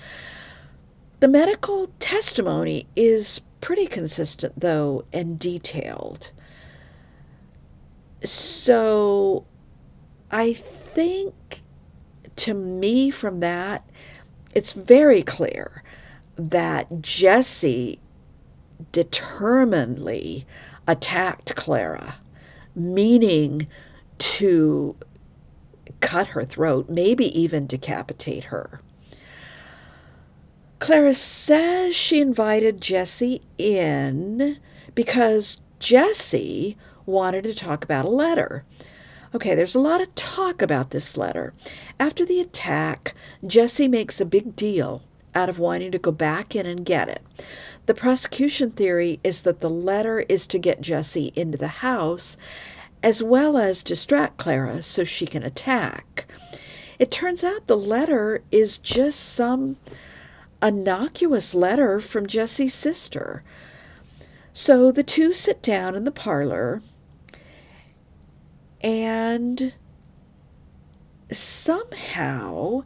The medical testimony is pretty consistent, though, and detailed. So I think to me, from that, it's very clear that Jessie determinedly attacked Clara, meaning to cut her throat, maybe even decapitate her. Clara says she invited Jessie in because Jessie wanted to talk about a letter. Okay, there's a lot of talk about this letter. After the attack, Jessie makes a big deal out of wanting to go back in and get it. The prosecution theory is that the letter is to get Jessie into the house as well as distract Clara so she can attack. It turns out the letter is just some innocuous letter from Jessie's sister. So the two sit down in the parlor and somehow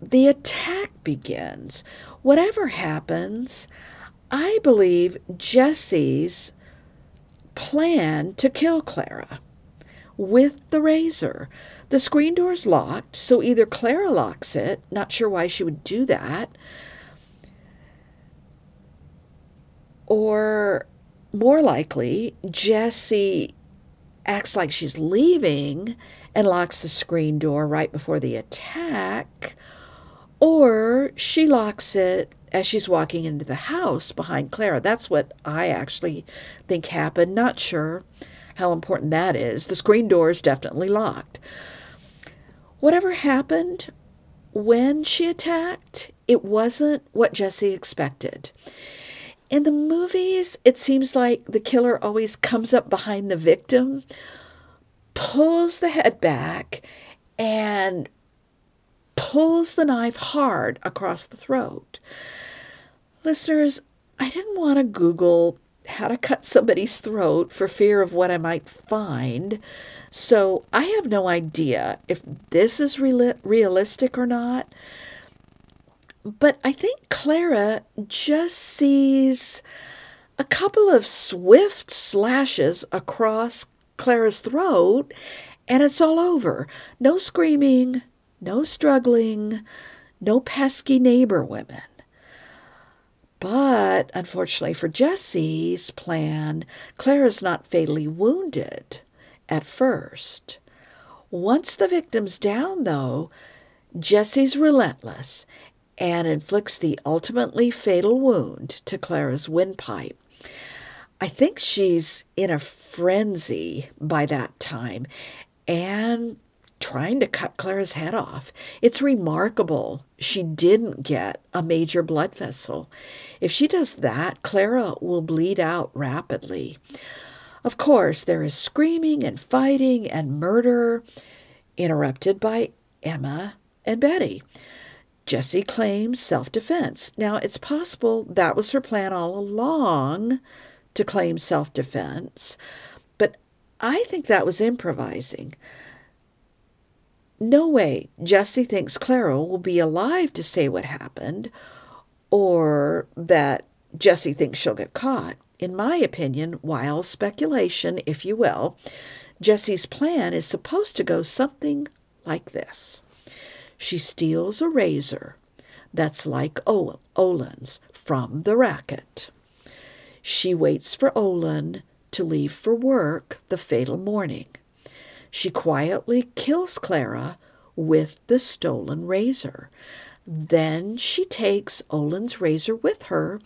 the attack begins. Whatever happens, I believe Jessie's plan to kill Clara with the razor. The screen door's locked, so either Clara locks it, not sure why she would do that, or more likely, Jessie acts like she's leaving and locks the screen door right before the attack, or she locks it as she's walking into the house behind Clara. That's what I actually think happened. Not sure how important that is. The screen door is definitely locked. Whatever happened when she attacked, it wasn't what Jessie expected. In the movies, it seems like the killer always comes up behind the victim, pulls the head back, and pulls the knife hard across the throat. Listeners, I didn't want to Google how to cut somebody's throat for fear of what I might find. So I have no idea if this is real- realistic or not. But I think Clara just sees a couple of swift slashes across Clara's throat, and it's all over. No screaming, no struggling, no pesky neighbor women. But unfortunately for Jessie's plan, Clara's not fatally wounded at first. Once the victim's down, though, Jessie's relentless and inflicts the ultimately fatal wound to Clara's windpipe. I think she's in a frenzy by that time and trying to cut Clara's head off. It's remarkable she didn't get a major blood vessel. If she does that, Clara will bleed out rapidly. Of course, there is screaming and fighting and murder, interrupted by Emma and Betty. Jessie claims self defense. Now, it's possible that was her plan all along to claim self defense, but I think that was improvising. No way Jessie thinks Clara will be alive to say what happened, or that Jessie thinks she'll get caught. In my opinion, wild speculation, if you will, Jessie's plan is supposed to go something like this. She steals a razor that's like Olin's from the racket. She waits for Olin to leave for work the fatal morning. She quietly kills Clara with the stolen razor. Then she takes Olin's razor with her,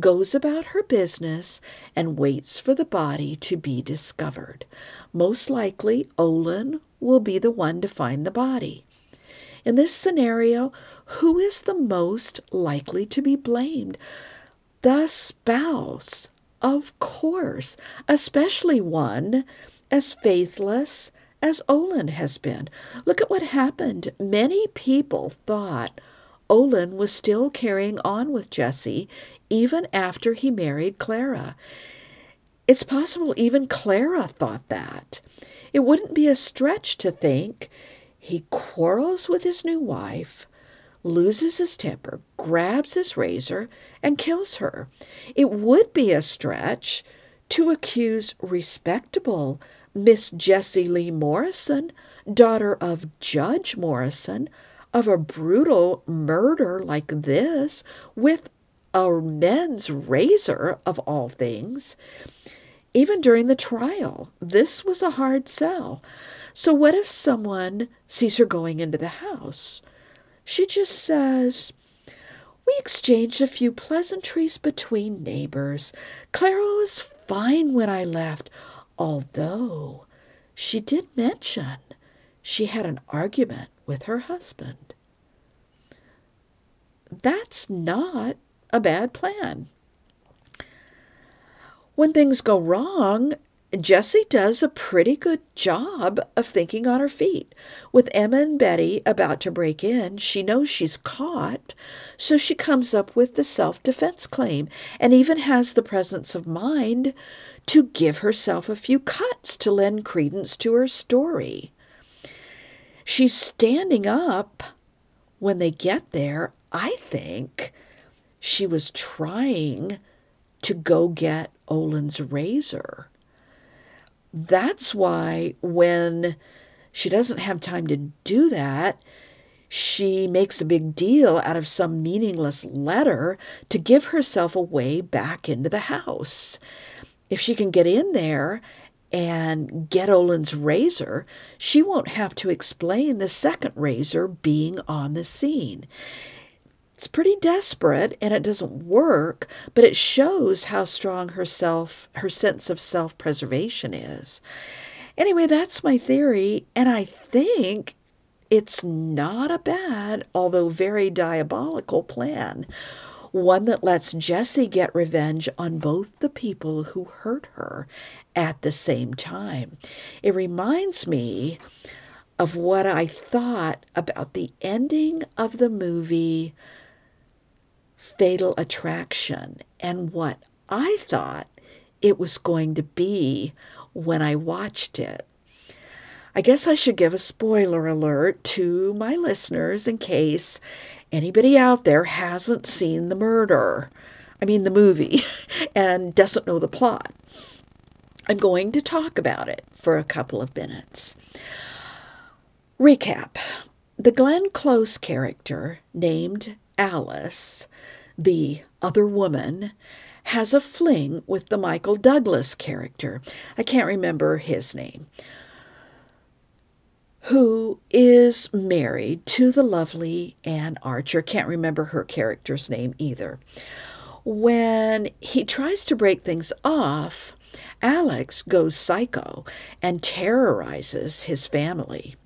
goes about her business, and waits for the body to be discovered. Most likely, Olin will be the one to find the body. In this scenario, who is the most likely to be blamed? The spouse, of course, especially one as faithless as Olin has been. Look at what happened. Many people thought Olin was still carrying on with Jessie even after he married Clara. It's possible even Clara thought that. It wouldn't be a stretch to think he quarrels with his new wife, loses his temper, grabs his razor, and kills her. It would be a stretch to accuse respectable Miss Jessie Lee Morrison, daughter of Judge Morrison, of a brutal murder like this with a men's razor of all things. Even during the trial, this was a hard sell. So, what if someone sees her going into the house? She just says, We exchanged a few pleasantries between neighbors. Clara was fine when I left, although she did mention she had an argument with her husband. That's not a bad plan. When things go wrong, Jessie does a pretty good job of thinking on her feet. With Emma and Betty about to break in, she knows she's caught, so she comes up with the self defense claim and even has the presence of mind to give herself a few cuts to lend credence to her story. She's standing up when they get there, I think, she was trying to go get Olin's razor. That's why when she doesn't have time to do that, she makes a big deal out of some meaningless letter to give herself a way back into the house. If she can get in there and get Olin's razor, she won't have to explain the second razor being on the scene. It's pretty desperate and it doesn't work, but it shows how strong her self, her sense of self-preservation is. Anyway, that's my theory, and I think it's not a bad, although very diabolical plan. One that lets Jessie get revenge on both the people who hurt her at the same time. It reminds me of what I thought about the ending of the movie fatal attraction and what I thought it was going to be when I watched it. I guess I should give a spoiler alert to my listeners in case anybody out there hasn't seen the murder. I mean, the movie, and doesn't know the plot. I'm going to talk about it for a couple of minutes. Recap The Glenn Close character, named Alice, the other woman, has a fling with the Michael Douglas character. I can't remember his name. Who is married to the lovely Anne Archer. Can't remember her character's name either. When he tries to break things off, Alex goes psycho and terrorizes his family.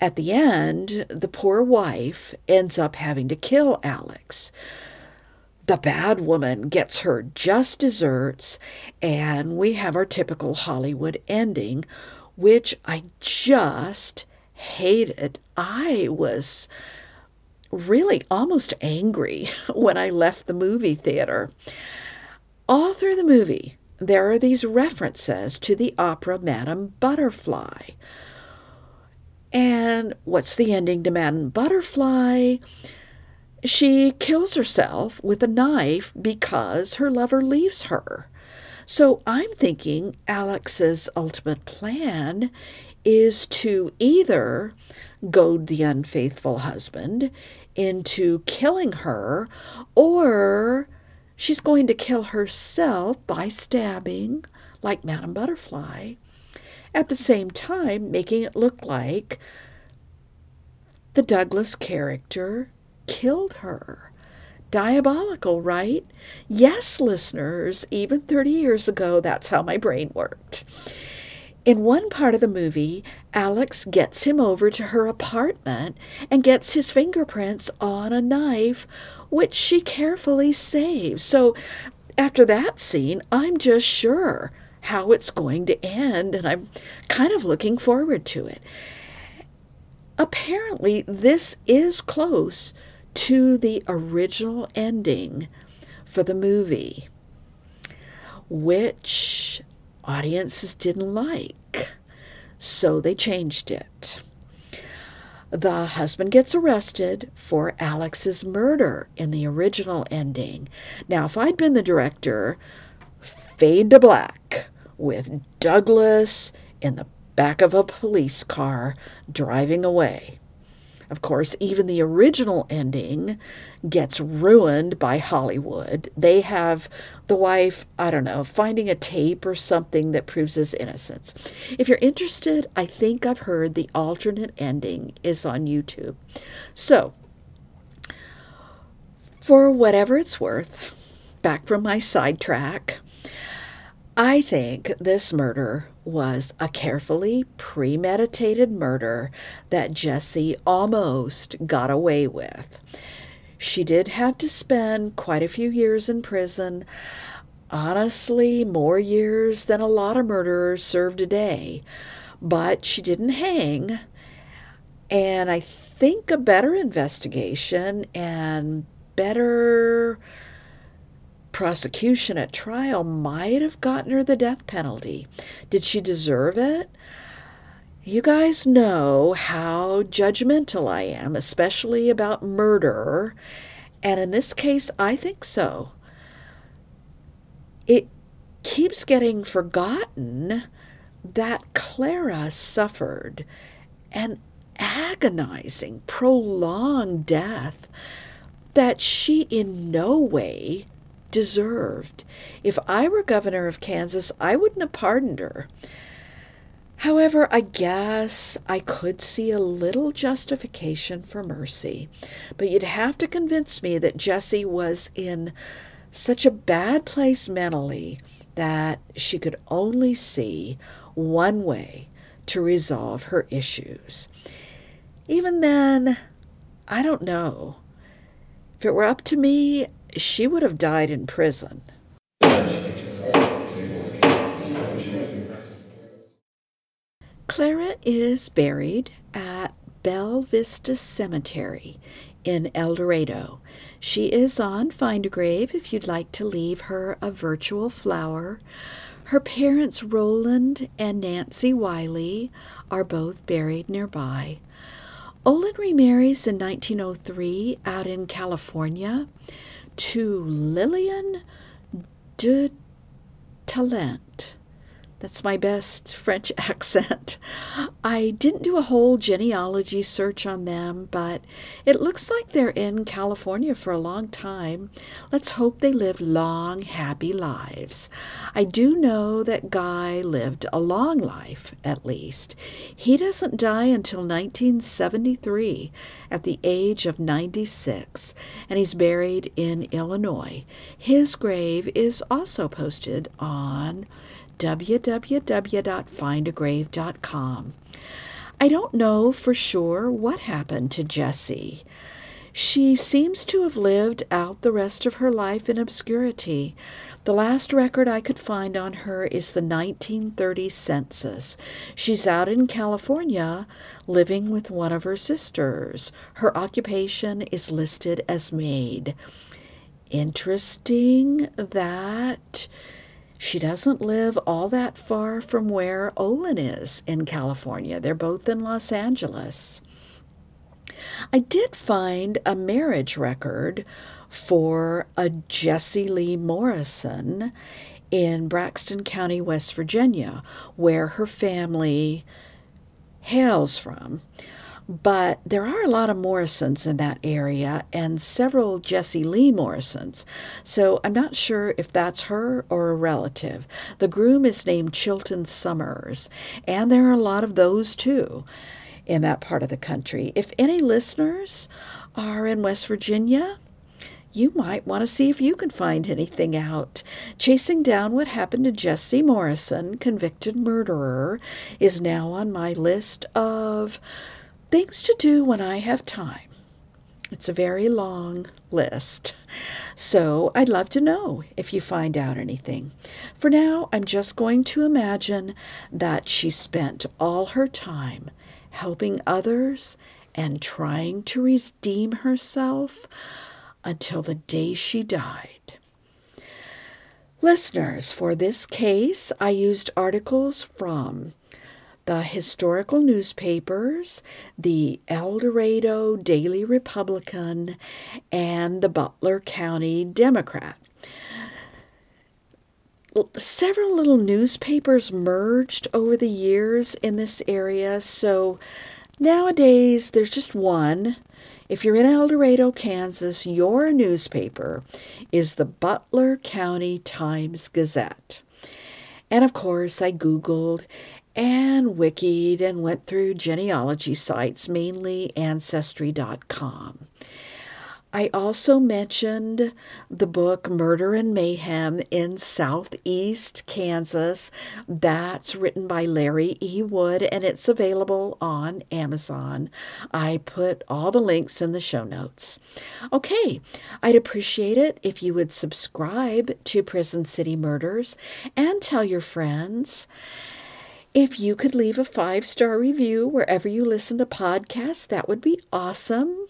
At the end, the poor wife ends up having to kill Alex the bad woman gets her just desserts, and we have our typical Hollywood ending, which I just hated. I was really almost angry when I left the movie theater. All through the movie, there are these references to the opera Madame Butterfly. And what's the ending to Madame Butterfly? She kills herself with a knife because her lover leaves her. So I'm thinking Alex's ultimate plan is to either goad the unfaithful husband into killing her, or she's going to kill herself by stabbing, like Madame Butterfly, at the same time making it look like the Douglas character killed her. Diabolical, right? Yes, listeners, even 30 years ago, that's how my brain worked. In one part of the movie, Alex gets him over to her apartment and gets his fingerprints on a knife, which she carefully saves. So after that scene, I'm just sure how it's going to end, and I'm kind of looking forward to it. Apparently, this is close to the original ending for the movie, which audiences didn't like. So they changed it. The husband gets arrested for Alex's murder in the original ending. Now, if I'd been the director, fade to black with Douglas in the back of a police car driving away. Of course, even the original ending gets ruined by Hollywood. They have the wife, I don't know, finding a tape or something that proves his innocence. If you're interested, I think I've heard the alternate ending is on YouTube. So, for whatever it's worth, back from my sidetrack, I think this murder was a carefully premeditated murder that Jessie almost got away with. She did have to spend quite a few years in prison. Honestly, more years than a lot of murderers serve today. But she didn't hang. And I think a better investigation and better prosecution at trial might have gotten her the death penalty. Did she deserve it? You guys know how judgmental I am, especially about murder. And in this case, I think so. It keeps getting forgotten that Clara suffered an agonizing, prolonged death that she in no way deserved. If I were governor of Kansas, I wouldn't have pardoned her. However, I guess I could see a little justification for mercy. But you'd have to convince me that Jessie was in such a bad place mentally that she could only see one way to resolve her issues. Even then, I don't know. If it were up to me, she would have died in prison. Clara is buried at Belle Vista Cemetery in El Dorado. She is on Find a Grave if you'd like to leave her a virtual flower. Her parents, Roland and Nancy Wiley, are both buried nearby. Olin remarries in 1903 out in California to Lillian de Talent. That's my best French accent. I didn't do a whole genealogy search on them, but it looks like they're in California for a long time. Let's hope they live long, happy lives. I do know that Guy lived a long life, at least. He doesn't die until 1973 at the age of 96, and he's buried in Illinois. His grave is also posted on www.findagrave.com. I don't know for sure what happened to Jessie. She seems to have lived out the rest of her life in obscurity. The last record I could find on her is the 1930 census. She's out in California living with one of her sisters. Her occupation is listed as maid. Interesting that she doesn't live all that far from where Olin is in California. They're both in Los Angeles. I did find a marriage record for uh, a Jessie Lee Morrison in Braxton County, West Virginia, where her family hails from. But there are a lot of Morrisons in that area and several Jessie Lee Morrisons. So I'm not sure if that's her or a relative. The groom is named Chilton Summers, and there are a lot of those too in that part of the country. If any listeners are in West Virginia, you might want to see if you can find anything out. Chasing down what happened to Jessie Morrison, convicted murderer, is now on my list of Things to do when I have time. It's a very long list. So I'd love to know if you find out anything. For now, I'm just going to imagine that she spent all her time helping others and trying to redeem herself until the day she died. Listeners, for this case, I used articles from the historical newspapers, the El Dorado Daily Republican, and the Butler County Democrat. Several little newspapers merged over the years in this area, so nowadays there's just one. If you're in El Dorado, Kansas, your newspaper is the Butler County Times Gazette. And of course, I Googled and wikied and went through genealogy sites, mainly Ancestry.com. I also mentioned the book Murder and Mayhem in Southeast Kansas. That's written by Larry E. Wood and it's available on Amazon. I put all the links in the show notes. Okay, I'd appreciate it if you would subscribe to Prison City Murders and tell your friends. If you could leave a five star review wherever you listen to podcasts, that would be awesome.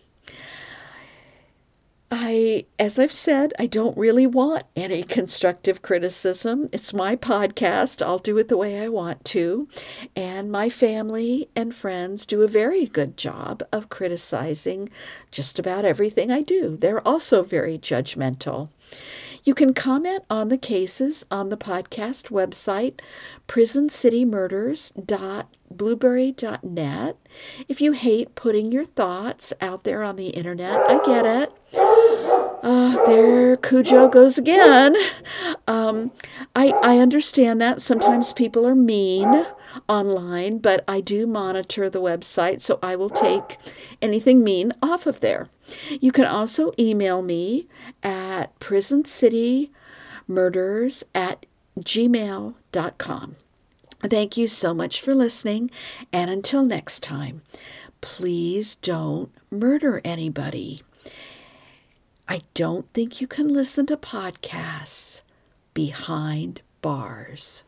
I, as I've said, I don't really want any constructive criticism. It's my podcast. I'll do it the way I want to. And my family and friends do a very good job of criticizing just about everything I do. They're also very judgmental. You can comment on the cases on the podcast website, prisoncitymurders.blubrry.net. If you hate putting your thoughts out there on the internet, I get it. Uh, there Cujo goes again. Um, I, I understand that sometimes people are mean online, but I do monitor the website, so I will take anything mean off of there. You can also email me at prisoncitymurders at gmail.com. Thank you so much for listening, and until next time, please don't murder anybody. I don't think you can listen to podcasts behind bars.